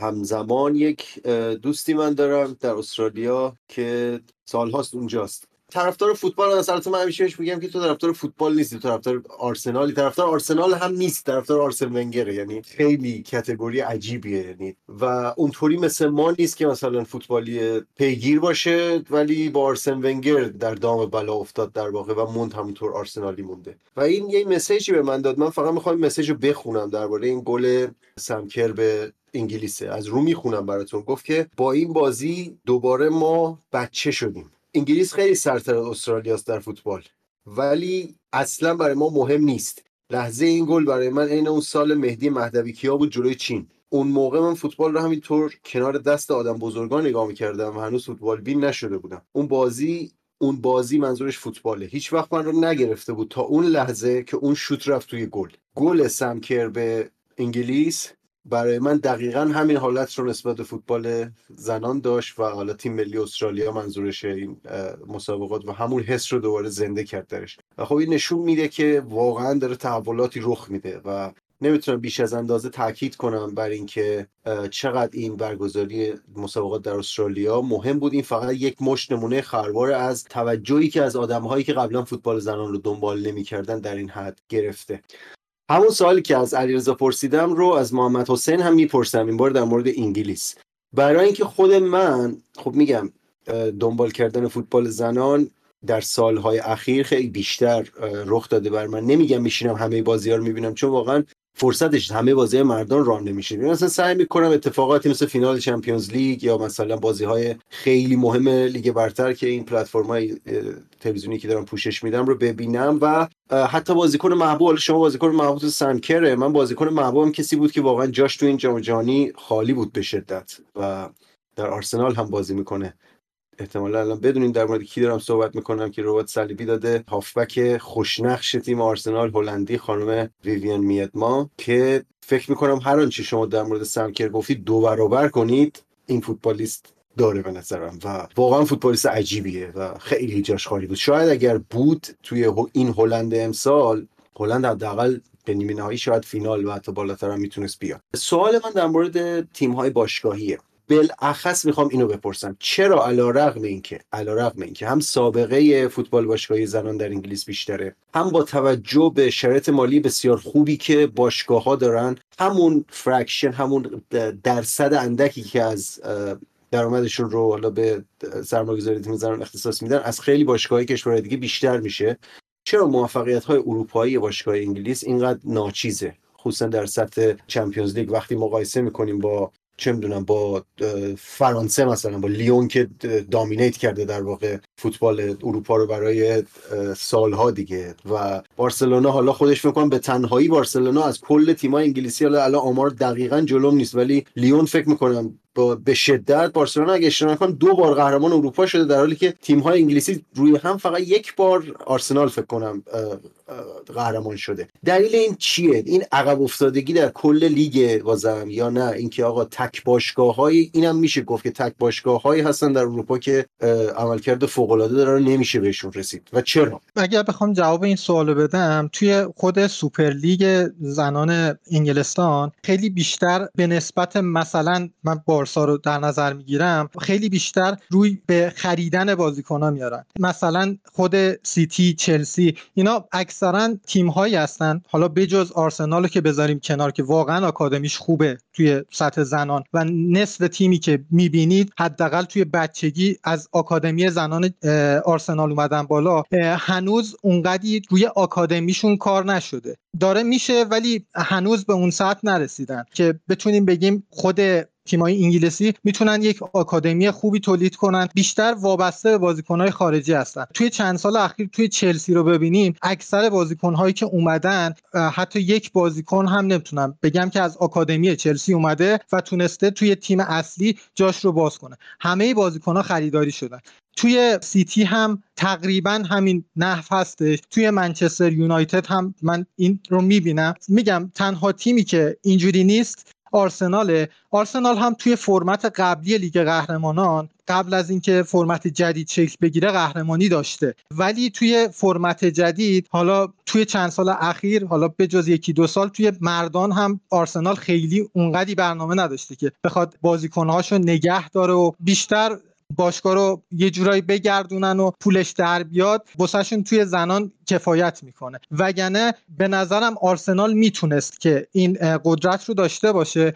همزمان یک دوستی من دارم در استرالیا که سالهاست اونجاست. طرفدار فوتبال از البته من همیشه میگم که تو طرفدار فوتبال نیستی تو طرفدار آرسنالی. طرفدار آرسنال هم نیست طرفدار آرسن ونگره یعنی خیلی کتگوری عجیبیه یعنی. و اونطوری مثل ما نیست که مثلا فوتبالی پیگیر باشه ولی با آرسن ونگر در دام بلا افتاد در واقع و موند همونطور آرسنالی مونده. و این یه مسیجی به من داد. من فقط می‌خوام مسیج رو بخونم درباره این گل سمکر به انگلیسه. از رو می‌خونم براتون. گفت که با این بازی دوباره ما بچه شدیم. انگلیس خیلی سرتر از استرالیاست در فوتبال. ولی اصلا برای ما مهم نیست. لحظه این گل برای من عین اون سال مهدی مهدوی کیا بود جلوی چین. اون موقع من فوتبال رو همینطور کنار دست آدم بزرگان نگاه می‌کردم و هنوز فوتبال بین نشده بودم. اون بازی اون بازی منظورش فوتباله. هیچ وقت من رو نگرفته بود تا اون لحظه که اون شوت رفت توی گل. گل سمکر به انگلیس برای من دقیقا همین حالت رو نسبت به فوتبال زنان داشت و حالا تیم ملی استرالیا منظورش این مسابقات و همون حس رو دوباره زنده کرد درش. و خب این نشون میده که واقعا داره تحولاتی رخ میده و نمی‌تونم بیش از اندازه تاکید کنم بر اینکه چقدر این برگزاری مسابقات در استرالیا مهم بود. این فقط یک مش نمونه خروار از توجهی که از آدمهایی که قبلا فوتبال زنان رو دنبال نمی‌کردن در این حد گرفته. همون سوالی که از علیرضا پرسیدم رو از محمد حسین هم می‌پرسم این بار در مورد انگلیس. برای اینکه خود من خب میگم دنبال کردن فوتبال زنان در سالهای اخیر خیلی بیشتر رخ داده بر من. نمیگم میشینم همه بازی ها رو می‌بینم چون واقعا فرصتش همه بازی مردان ران نمیشه. مثلا سعی می‌کنم اتفاقاتی مثل فینال چمپیونز لیگ یا مثلا بازی های خیلی مهم لیگ برتر که این پلتفرم های تلویزیونی که دارم پوشش میدم رو ببینم و حتی بازیکن محبوب شما بازیکن محبوب سنکره من بازیکن محبوبم کسی بود که واقعا جاش تو این جام جهانی خالی بود به شدت و در آرسنال هم بازی می‌کنه. احتمالا الان بدونین در مورد کی دارم صحبت می‌کنم که ربات صلیبی داده هافبک خوشنقش تیم آرسنال هلندی خانم ویویان میدما که فکر می‌کنم هر آنچه شما در مورد سمکر گفتید دو برابر کنید این فوتبالیست داره به نظرم و واقعا فوتبالیست عجیبیه و خیلی جاش خالی بود. شاید اگر بود توی این هلند امسال هلند حداقل به نیمه نهایی شاید فینال و حتی بالاتر هم می‌تونست بیاد. سوال من در مورد تیم های باشگاهیه. بالاخص می‌خوام اینو بپرسم. چرا علی رغم اینکه علی رغم اینکه هم سابقه فوتبال باشگاهی زنان در انگلیس بیشتره هم با توجه به شرایط مالی بسیار خوبی که باشگاه ها دارن همون fraction همون درصد اندکی که از درآمدشون رو حالا به سرمایه‌گذاری تیم زنان اختصاص میدن از خیلی باشگاهی کشورهای دیگه بیشتر میشه. چرا موفقیت های اروپایی باشگاه انگلیس اینقدر ناچیزه؟ خصوصا در سطح چمپیونز لیگ. وقتی مقایسه می‌کنیم با چه می‌دونم با فرانسه مثلا با لیون که دامینیت کرده در واقع فوتبال اروپا رو برای سالها دیگه. و بارسلونا حالا خودش می‌کنم به تنهایی بارسلونا از کل تیمای انگلیسی حالا الان آمار دقیقا جلوم نیست. ولی لیون فکر می‌کنم با به شدت بارسلونا اگه اشتباه نکنم دو بار قهرمان اروپا شده در حالی که تیم های انگلیسی روی هم فقط یک بار آرسنال فکر کنم قهرمان شده. دلیل این چیه؟ این عقب افتادگی در کل لیگ بازم یا نه؟ اینکه آقا تک باشگاه های اینم میشه گفت که تک باشگاه هایی هستن در اروپا که عملکرد فوق العاده داره نمیشه بهشون رسید. و چرا؟ اگر بخوام جواب این سوالو بدم توی خود سوپر لیگ زنان انگلستان خیلی بیشتر به نسبت مثلا من بارسا رو در نظر می‌گیرم خیلی بیشتر روی به خریدن بازیکن‌ها میارن. مثلا خود سیتی چلسی اینا اکثرا تیم هایی هستن. حالا بجز آرسنال که بذاریم کنار که واقعا آکادمیش خوبه توی سطح زنان و نصف تیمی که می‌بینید حداقل توی بچگی از آکادمی زنان آرسنال اومدن بالا هنوز اونقدی روی آکادمیشون کار نشده. داره میشه ولی هنوز به اون سطح نرسیدن که بتونیم بگیم خود تیمای انگلیسی می‌تونن یک آکادمی خوبی تولید کنن. بیشتر وابسته به بازیکنهای خارجی هستن. توی چند سال اخیر توی چلسی رو ببینیم اکثر بازیکنهایی که اومدن حتی یک بازیکن هم نمی‌تونم بگم که از آکادمی چلسی اومده و تونسته توی تیم اصلی جاش رو باز کنه. همه بازیکنها خریداری شدن. توی سیتی هم تقریبا همین نحو هستش. توی منچستر یونایتد هم من این رو می‌بینم. میگم تنها تیمی که اینجوری نیست آرسناله. آرسنال هم توی فرمت قبلی لیگ قهرمانان قبل از اینکه فرمت جدید شکل بگیره قهرمانی داشته. ولی توی فرمت جدید حالا توی چند سال اخیر حالا به جز یکی دو سال توی مردان هم آرسنال خیلی اونقدی برنامه نداشته که بخواد بازیکنهاشو نگه داره و بیشتر باشگاه رو یه جورایی بگردونن و پولش در بیاد بسشون توی زنان کفایت می‌کنه. وگرنه به نظرم آرسنال می‌تونست که این قدرت رو داشته باشه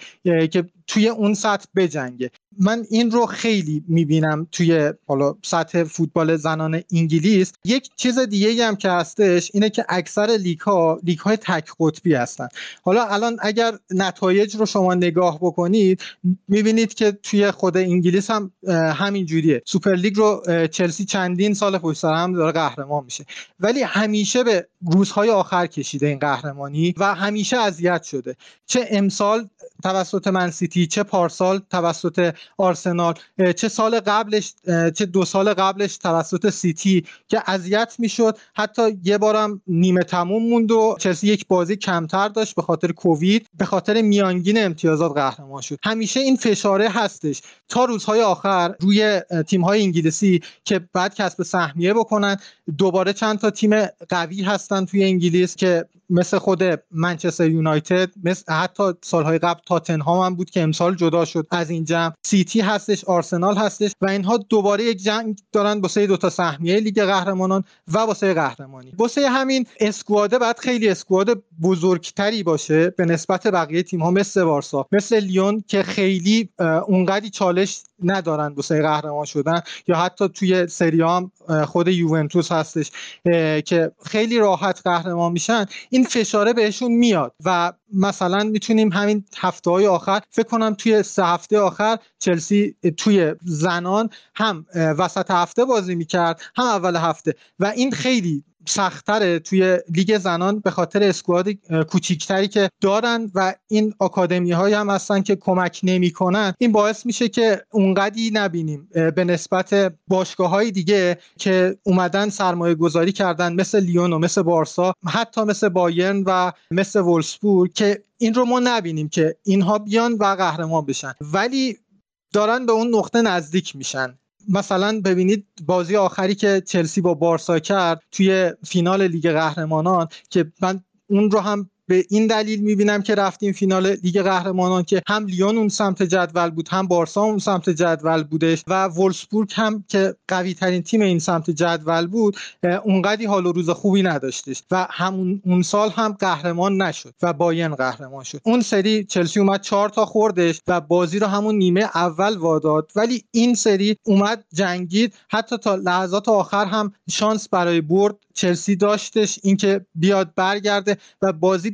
که توی اون سطح بجنگه. من این رو خیلی می‌بینم توی حالا سطح فوتبال زنان انگلیس. یک چیز دیگه هم که هستش اینه که اکثر لیگ ها لیگ های تک قطبی هستن. حالا الان اگر نتایج رو شما نگاه بکنید می‌بینید که توی خود انگلیس هم همین جوریه. سوپر لیگ رو چلسی چندین سال پشت سر هم داره قهرمان میشه. ولی همیشه به روزهای آخر کشیده این قهرمانی و همیشه اذیت شده. چه امسال توسط منسیتی چه پارسال توسط آرسنال چه سال قبلش چه دو سال قبلش توسط سیتی که اذیت می‌شد. حتی یه بارم نیمه تموم موند و چلسی یک بازی کمتر داشت به خاطر کووید به خاطر میانگین امتیازات قهرمان شد. همیشه این فشاره هستش. تا روزهای آخر روی تیم‌های انگلیسی که بعد کسب سهمیه بکنن دوباره چند تا تیم قوی هستن توی انگلیس که مثل خود منچستر یونایتد مثل حتی سالهای قبل تاتنهام هم بود که امسال جدا شد از این جمع. سیتی هستش آرسنال هستش و اینها دوباره یک جنگ دارن واسه دو تا سهمیه لیگ قهرمانان و واسه قهرمانی. واسه همین اسکواده بعد خیلی اسکواد بزرگتری باشه به نسبت بقیه تیم ها مثل بارسا مثل لیون که خیلی اونقدی چالش ندارن واسه قهرمان شدن یا حتی توی سری خود یوونتوس هستش که خیلی راحت قهرمان میشن. این فشاره بهشون میاد و مثلا می‌تونیم همین هفته های آخر فکر کنم توی سه هفته آخر چلسی توی زنان هم وسط هفته بازی می‌کرد هم اول هفته. و این خیلی سختتره توی لیگ زنان به خاطر اسکواد کوچیکتری که دارن و این آکادمی های هم هستن که کمک نمی‌کنن. این باعث میشه که اونقدی نبینیم به نسبت باشگاه های دیگه که اومدن سرمایه گذاری کردن مثل لیون و مثل بارسا حتی مثل بایرن و مثل وولسبورگ که این رو ما نبینیم که اینها بیان و قهرمان بشن. ولی دارن به اون نقطه نزدیک میشن. مثلا ببینید بازی آخری که چلسی با بارسا کرد توی فینال لیگ قهرمانان که من اون رو هم به این دلیل می‌بینم که رفتیم فینال لیگ قهرمانان که هم لیون اون سمت جدول بود هم بارسا اون سمت جدول بودش و وولسبورگ هم که قوی ترین تیم این سمت جدول بود اونقدی حال و روز خوبی نداشتش و همون اون سال هم قهرمان نشد و باین قهرمان شد. اون سری چلسی اومد چهار تا خوردش و بازی رو همون نیمه اول واداد ولی این سری اومد جنگید. حتی تا لحظات آخر هم شانس برای برد چلسی داشتش. اینکه بیاد برگرده و بازی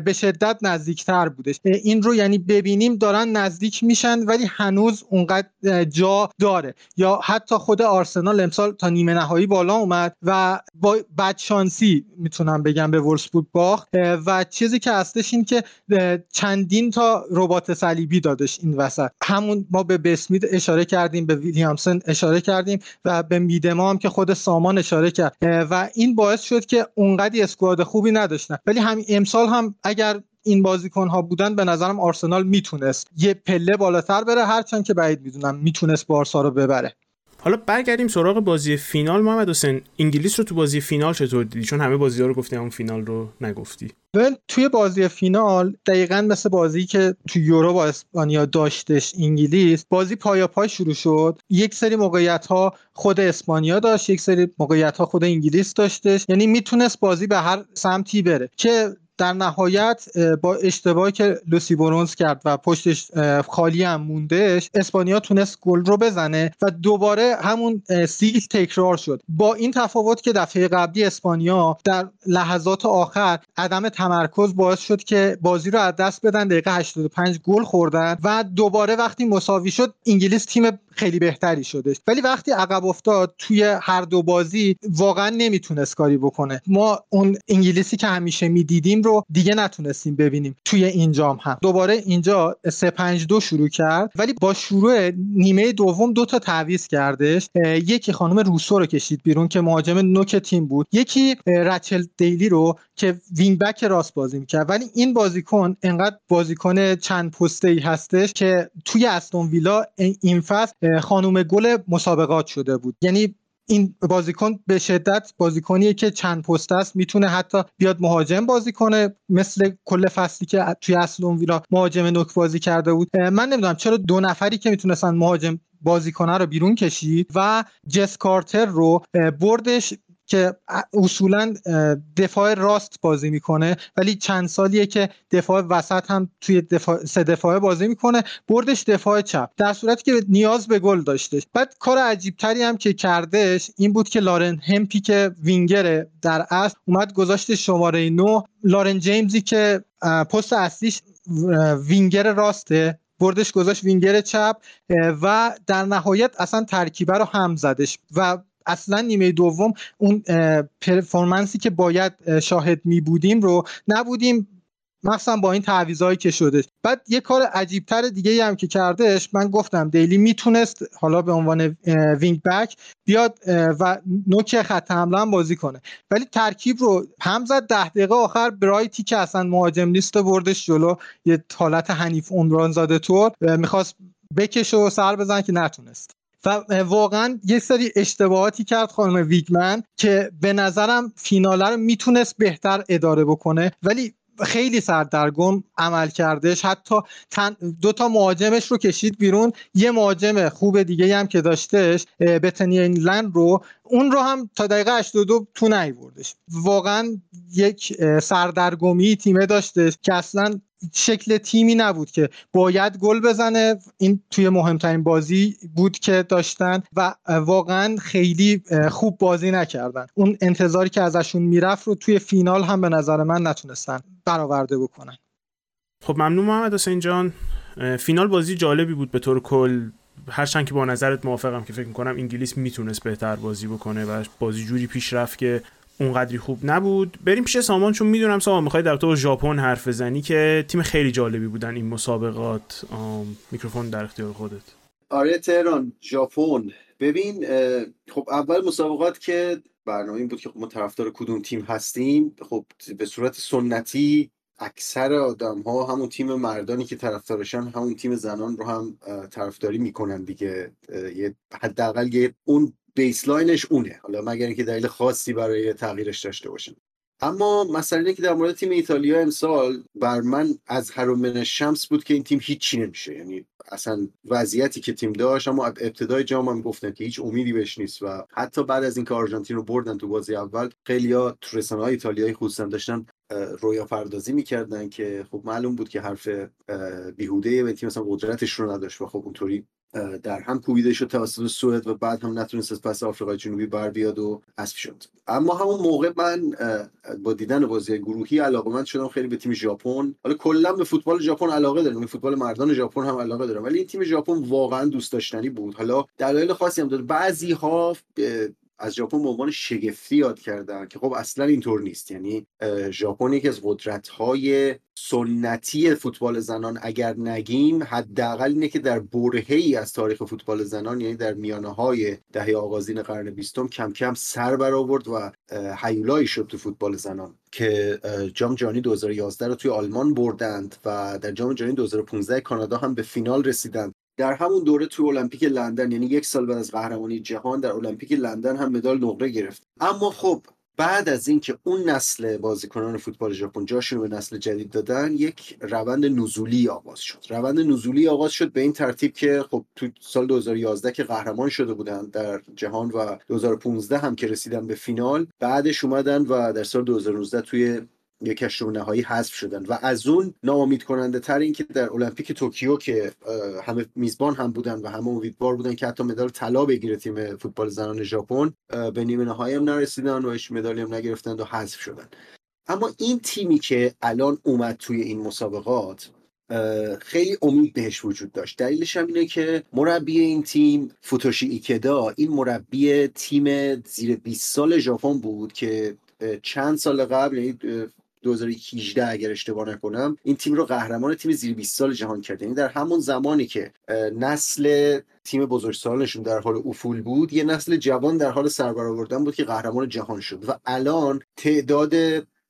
به شدت نزدیکتر بودش. این رو یعنی ببینیم دارن نزدیک میشن ولی هنوز اونقدر جا داره. یا حتی خود آرسنال امسال تا نیمه نهایی بالا اومد و با بدشانسی می‌تونم بگم به ولسبورگ باخت. و چیزی که هستش این که چندین تا ربات صلیبی دادش این وسط. همون ما به بسمید اشاره کردیم به ویلیامسن اشاره کردیم و به میدما هم که خود سامان اشاره کرد. و این باعث شد که اونقدی اسکواد خوبی نداشتن. ولی همین امسال هم اگر این بازیکن ها بودن به نظرم آرسنال می‌تونست یه پله بالاتر بره. هرچند که بعید می‌دونم می‌تونست بارسا رو ببره. حالا برگردیم سراغ بازی فینال. محمد حسین انگلیس رو تو بازی فینال چطور دیدی؟ چون همه بازی ها رو گفتی اون فینال رو نگفتی. توی بازی فینال دقیقا مثل بازی که تو یورو با اسپانیا داشتش انگلیس بازی پایا پای شروع شد. یک سری موقعیت ها خود اسپانیا داشت یک سری موقعیت ها خود انگلیس داشتش. یعنی می‌تونست بازی به هر سمتی بره. که در نهایت با اشتباهی که لوسی برونز کرد و پشتش خالی هم موندهش اسپانیا تونست گل رو بزنه و دوباره همون سیل تکرار شد. با این تفاوت که دفعه قبلی اسپانیا در لحظات آخر عدم تمرکز باعث شد که بازی رو از دست بدن دقیقه 85 گل خوردن و دوباره وقتی مساوی شد انگلیس تیم خیلی بهتری شدش ولی وقتی عقب افتاد توی هر دو بازی واقعا نمی‌تونست کاری بکنه. ما اون انگلیسی که همیشه می‌دیدیم رو دیگه نتونستیم ببینیم. توی این جام هم. دوباره اینجا 3 5 2 شروع کرد. ولی با شروع نیمه دوم دو تا تعویض کردش. یکی خانم روسو رو کشید بیرون که مهاجم نوک تیم بود. یکی رچل دیلی رو که wing back راست بازی می‌کرد. ولی این بازیکن انقدر بازیکن چند پسته ای هستش که توی استون ویلا این فصل خانم گل مسابقات شده بود. یعنی این بازیکن به شدت بازیکنیه که چند پسته است می‌تونه حتی بیاد مهاجم بازی کنه مثل کل فصلی که توی استون ویلا مهاجم نوک بازی کرده بود. من نمی‌دونم چرا دو نفری که می‌تونستن مهاجم بازی کنن رو بیرون کشید و جس کارتر رو بردش که اصولا دفاع راست بازی می‌کنه ولی چند سالیه که دفاع وسط هم توی دفاع سه دفاعه بازی می‌کنه بردش دفاع چپ. در صورتی که نیاز به گل داشتش بعد کار عجیب تری هم که کردش این بود که لارن همپی که وینگر در اصل اومد گذاشت شماره 9 لارن جیمزی که پست اصلیش وینگر راسته. بردش گذاشت وینگر چپ و در نهایت اصلا ترکیبه رو هم زدش. و اصلا نیمه دوم اون performance ی که باید شاهد می بودیم رو نبودیم مخصوصا با این تعویضایی که شده بعد یه کار عجیبتر دیگه هم که کردش من گفتم دیلی می‌تونست حالا به عنوان wing back بیاد و نوک خط حمله هم بازی کنه. ولی ترکیب رو هم زد ده دقیقه آخر برایتی که اصلا مهاجم نیست بردش جلو. یه حالت حنیف عمران زاده طور می‌خواست بکشه و سر بزن که نتونست. و واقعا یه سری اشتباهاتی کرد خانم ویگمن که به نظرم فیناله رو می‌تونست بهتر اداره بکنه ولی خیلی سردرگم عمل کردش. حتی تن دو تا مهاجمش رو کشید بیرون. یه مهاجم خوب دیگه هم که داشتش بتنی انگلند رو اون رو هم تا دقیقه 82 تو نیوردش. واقعا یک سردرگمی تیمه داشتش که اصلا شکل تیمی نبود که باید گل بزنه. این توی مهمترین بازی بود که داشتن و واقعا خیلی خوب بازی نکردن. اون انتظاری که ازشون می‌رفت رو توی فینال هم به نظر من نتونستن برآورده بکنن. خب ممنون محمد حسین جان. فینال بازی جالبی بود به طور کل. هرچند که با نظرت موافقم که فکر می‌کنم انگلیس می‌تونست بهتر بازی بکنه و بازی جوری پیش رفت که اونقدری خوب نبود. بریم پیش سامان چون می‌دونم سامان می‌خوای در تو ژاپن حرف بزنی که تیم خیلی جالبی بودن این مسابقات. میکروفون در اختیار خودت. آره تهران ژاپن. ببین خب اول مسابقات که برنامه این بود که خب ما طرفدار کدوم تیم هستیم خب به صورت سنتی اکثر آدم ها همون تیم مردانی که طرفدارشن همون تیم زنان رو هم طرفداری می‌کنن دیگه. حداقل یه اون بیسلاینش اونه. حالا مگر اینکه دلیل خاصی برای تغییرش داشته باشن اما مسئله اینه که در مورد تیم ایتالیا امسال بر من از هرومن شمس بود که این تیم هیچی نمیشه. یعنی اصلا وضعیتی که تیم داشت اما ابتدای جام هم گفتن که هیچ امیدی بهش نیست و حتی بعد از اینکه آرژانتین رو بردن تو بازی اول خیلیا تو رسانه های ایتالیایی خصوصا داشتن رویا پردازی می‌کردن که خب معلوم بود که حرف بیهوده به تیم مثلا قدرتش رو نداشت و خب اونطوری در هم کوبیده شد توسط سوئد و بعد هم نتونست از پس آفریقای جنوبی بر بیاد و حذف شد. اما همون موقع من با دیدن بازی گروهی علاقه من شدم خیلی به تیم ژاپن حالا کلا به فوتبال ژاپن علاقه دارم به فوتبال مردان ژاپن هم علاقه دارم ولی این تیم ژاپن واقعا دوست داشتنی بود. حالا دلایل خاصی هم داره. بعضی ها از ژاپن به عنوان شگفتی یاد کردن که خب اصلا اینطور نیست. یعنی ژاپن یکی از قدرت های سنتی فوتبال زنان اگر نگیم حداقل اینه که در برهه ای از تاریخ فوتبال زنان یعنی در میانه های دهه آغازین قرن بیستم کم کم سر برآورد و حیولایی شد تو فوتبال زنان که جام جهانی 2011 رو توی آلمان بردند و در جام جهانی 2015 کانادا هم به فینال رسیدند. در همون دوره توی المپیک لندن یعنی یک سال بعد از قهرمانی جهان در المپیک لندن هم مدال نقره گرفت. اما خب بعد از اینکه اون نسل بازیکنان فوتبال ژاپن جاشون به نسل جدید دادن یک روند نزولی آغاز شد. روند نزولی آغاز شد به این ترتیب که خب تو سال 2011 که قهرمان شده بودن در جهان و 2015 هم که رسیدن به فینال بعدش اومدن و در سال 2019 توی یک هشتم نهایی حذف شدن. و از اون ناامید کننده تر این که در المپیک توکیو که همه میزبان هم بودن و همه امیدوار بودن که حتی مدال طلا بگیره تیم فوتبال زنان ژاپن به نیمه نهایی هم نرسیدن و هیچ مدالی هم نگرفتن و حذف شدن. اما این تیمی که الان اومد توی این مسابقات خیلی امید بهش وجود داشت. دلیلش هم اینه که مربی این تیم فوتوشی ایکدا این مربی تیم زیر 20 سال ژاپن بود که چند سال قبل یعنی 2018 اگر اشتباه نکنم این تیم رو قهرمان تیم زیر 20 سال جهان کرد. یعنی در همون زمانی که نسل تیم بزرگسالانشون در حال افول بود یه نسل جوان در حال سربرآوردن بود که قهرمان جهان شد. و الان تعداد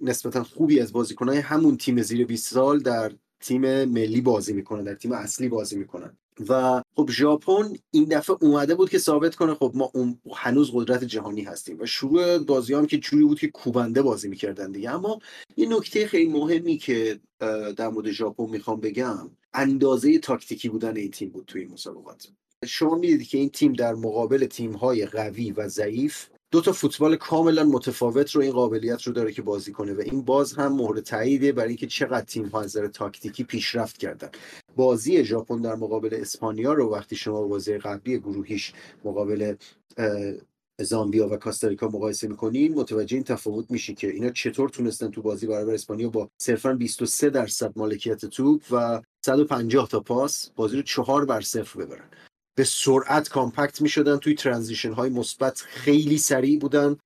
نسبتا خوبی از بازیکنهای همون تیم زیر 20 سال در تیم ملی بازی می‌کنن در تیم اصلی بازی می‌کنن. و خب ژاپن این دفعه اومده بود که ثابت کنه خب ما هنوز قدرت جهانی هستیم و شروع بازی هم که جوری بود که کوبنده بازی می‌کردن دیگه. اما یه نکته خیلی مهمی که در مورد ژاپن می‌خوام بگم اندازه تاکتیکی بودن این تیم بود توی مسابقات. شما می‌دید که این تیم در مقابل تیم های قوی و ضعیف دو تا فوتبال کاملا متفاوت رو این قابلیت رو داره که بازی کنه و این باز هم مهر تاییده برای اینکه چقدر تیم ها از نظر تاکتیکی پیشرفت کردن. بازی ژاپن در مقابل اسپانیا رو وقتی شما بازی قبلی گروهیش مقابل زامبیا و کاستاریکا مقایسه می‌کنین متوجه این تفاوت میشی که اینا چطور تونستن تو بازی برابر اسپانیا با صرفا 23 درصد مالکیت توپ و 150 تا پاس بازی رو چهار بر صفر ببرن. به سرعت compact می شدن توی transition های مثبت خیلی سریع بودن.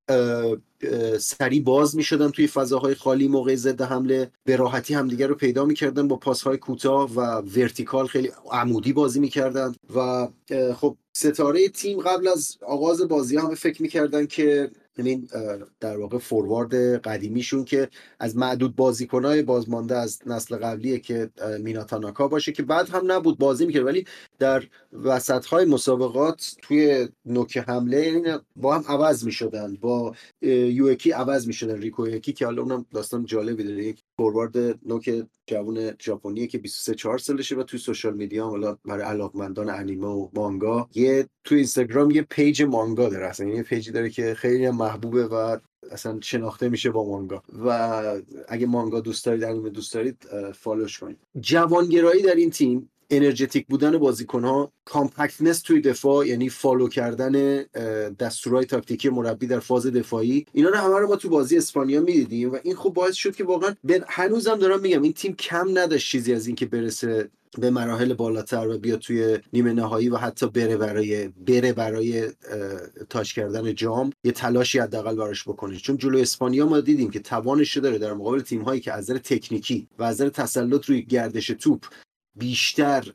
سریع باز می شدن توی فضاهای خالی موقع ضد حمله. به راحتی همدیگر رو پیدا می کردن با پاس های کوتاه و vertical خیلی عمودی بازی می کردن و خب ستاره تیم قبل از آغاز بازی هم فکر می‌کردن که یعنی در واقع فوروارد قدیمیشون که از معدود بازیکنهای بازمانده از نسل قبلیه که مینا تاناکا باشه که بعد هم نبود بازی می‌کرد. ولی در وسط های مسابقات توی نوک حمله یعنی با هم عوض می‌شدن. با یوکی عوض می‌شدن. ریکو یوکی که حالا اونم داستان جالبی داره. یک فوروارد نوک جوون ژاپنیه که 23 4 سالشه و توی social media حالا برای علاقمندان انیمه و مانگا یه توی اینستاگرام یه پیج مانگا داره. اصلا یه پیجی داره که خیلی محبوبه و اصلا شناخته میشه با مانگا. و اگه مانگا دوست دارید انیمه دوست دارید follow ش کنید. جوانگرایی در این تیم energetic بودن بازیکن ها compactness توی دفاع یعنی follow کردن دستورهای تاکتیکی مربی در فاز دفاعی اینا رو همه رو ما تو بازی اسپانیا می‌دیدیم و این خب باعث شد که واقعا هنوزم دارم میگم این تیم کم نداشت چیزی از اینکه برسه به مراحل بالاتر و بیا توی نیمه نهایی و حتی بره برای بره برای touch کردن جام یه تلاشی حداقل براش بکنه. چون جلو اسپانیا ما دیدیم که توانش داره در مقابل تیم هایی که از نظر تکنیکی و از نظر تسلط روی گردش توپ بیشتر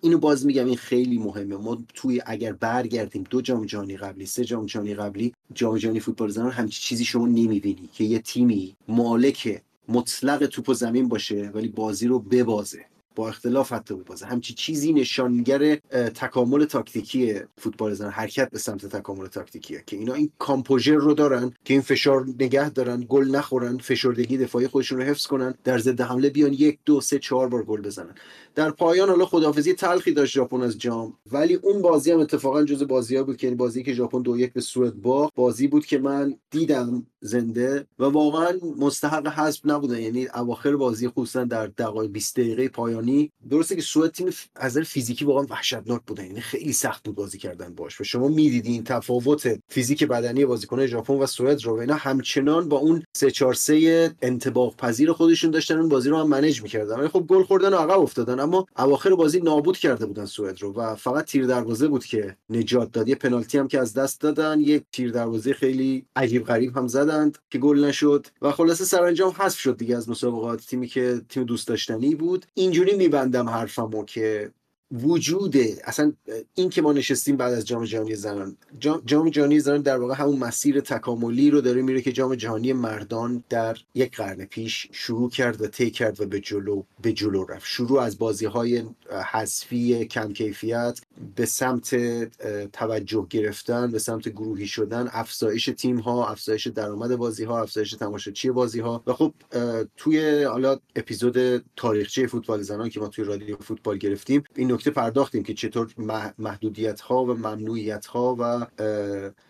اینو باز میگم این خیلی مهمه. ما توی اگر برگردیم دو جام جهانی قبلی سه جام جهانی قبلی جام جهانی فوتبال زنان همچی چیزی شما نمی‌بینی که یه تیمی مالک مطلق توپ و زمین باشه ولی بازی رو ببازه. با اختلاف حتی ببازه همچی چیزی نشانگر تکامل تاکتیکی فوتبال زن. حرکت به سمت تکامل تاکتیکیه که اینا این کامپوژر رو دارن که این فشار نگه دارن گل نخورن فشردگی دفاعی خودشون رو حفظ کنن در ضد حمله بیان یک دو سه چهار بار گل بزنن. در پایان حالا خدافزی تلخی داشت ژاپن از جام ولی اون بازی هم اتفاقا جز بازی بود که یعنی بازی که ژاپن دو یک به سوئد باخت بازی بود که من دیدم زنده و واقعا مستحق حذف نبودن یعنی اواخر بازی خصوصا در دقایق 20 دقیقه پایانی درسته که سوئد تیم از نظر فیزیکی واقعا وحشتناک بودن یعنی خیلی سخت بود بازی کردن باش و شما می‌دیدین تفاوت فیزیک بدنی بازیکنان ژاپن و سوئد رو اینا همچنان با اون 3 4 3 انطباق پذیر خودشون داشتن اون بازی رو هم منیج می‌کردن. ولی خب گل خوردن و عقب افتادن اما اواخر بازی نابود کرده بودن سوئد رو و فقط تیر دروازه بود که نجات داد. یه پنالتی هم که از دست دادن یک تیر دروازه خیلی عجیب غریب هم زدند که گل نشد. و خلاصه سرانجام حذف شد دیگه از مسابقات. تیمی که تیم دوست داشتنی بود. اینجوری میبندم حرفمو که وجود اصلا این که ما نشستیم بعد از جام جهانی زنان. جام جهانی زنان در واقع همون مسیر تکاملی رو داره میره که جام جهانی مردان در یک قرن پیش شروع کرد و طی کرد و به جلو به جلو رفت. شروع از بازی های حذفی کم کیفیت به سمت توجه گرفتن به سمت گروهی شدن افزایش تیم ها افزایش درآمد بازی ها افزایش تماشاچی بازی ها و خب توی حالا اپیزود تاریخچه فوتبال زنان که ما توی رادیو فوتبال گرفتیم این نکته پرداختیم که چطور محدودیت ها و ممنوعیت ها و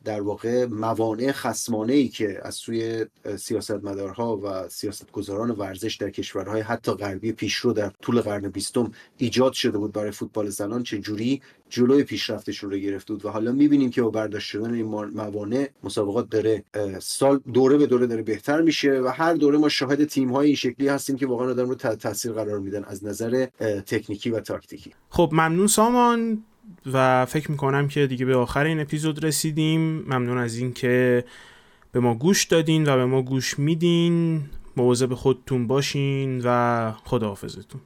در واقع موانع خصمانه ای که از سوی سیاستمدارها و سیاستگزاران ورزش در کشورهای حتی غربی پیشرو در طول قرن بیستم ایجاد شده بود برای فوتبال زنان چه جوری جلوی پیشرفتشون رو گرفته بود و حالا می‌بینیم که با برداشت شدن این موانع مسابقات داره سال دوره به دوره داره بهتر میشه و هر دوره ما شاهد تیم های این شکلی هستیم که واقعا آدم رو تاثیر قرار میدن از نظر تکنیکی و تاکتیکی. خب ممنون سامان و فکر می‌کنم که دیگه به آخر این اپیزود رسیدیم. ممنون از اینکه به ما گوش دادین و به ما گوش میدین. مواظب خودتون باشین و خداحافظتون.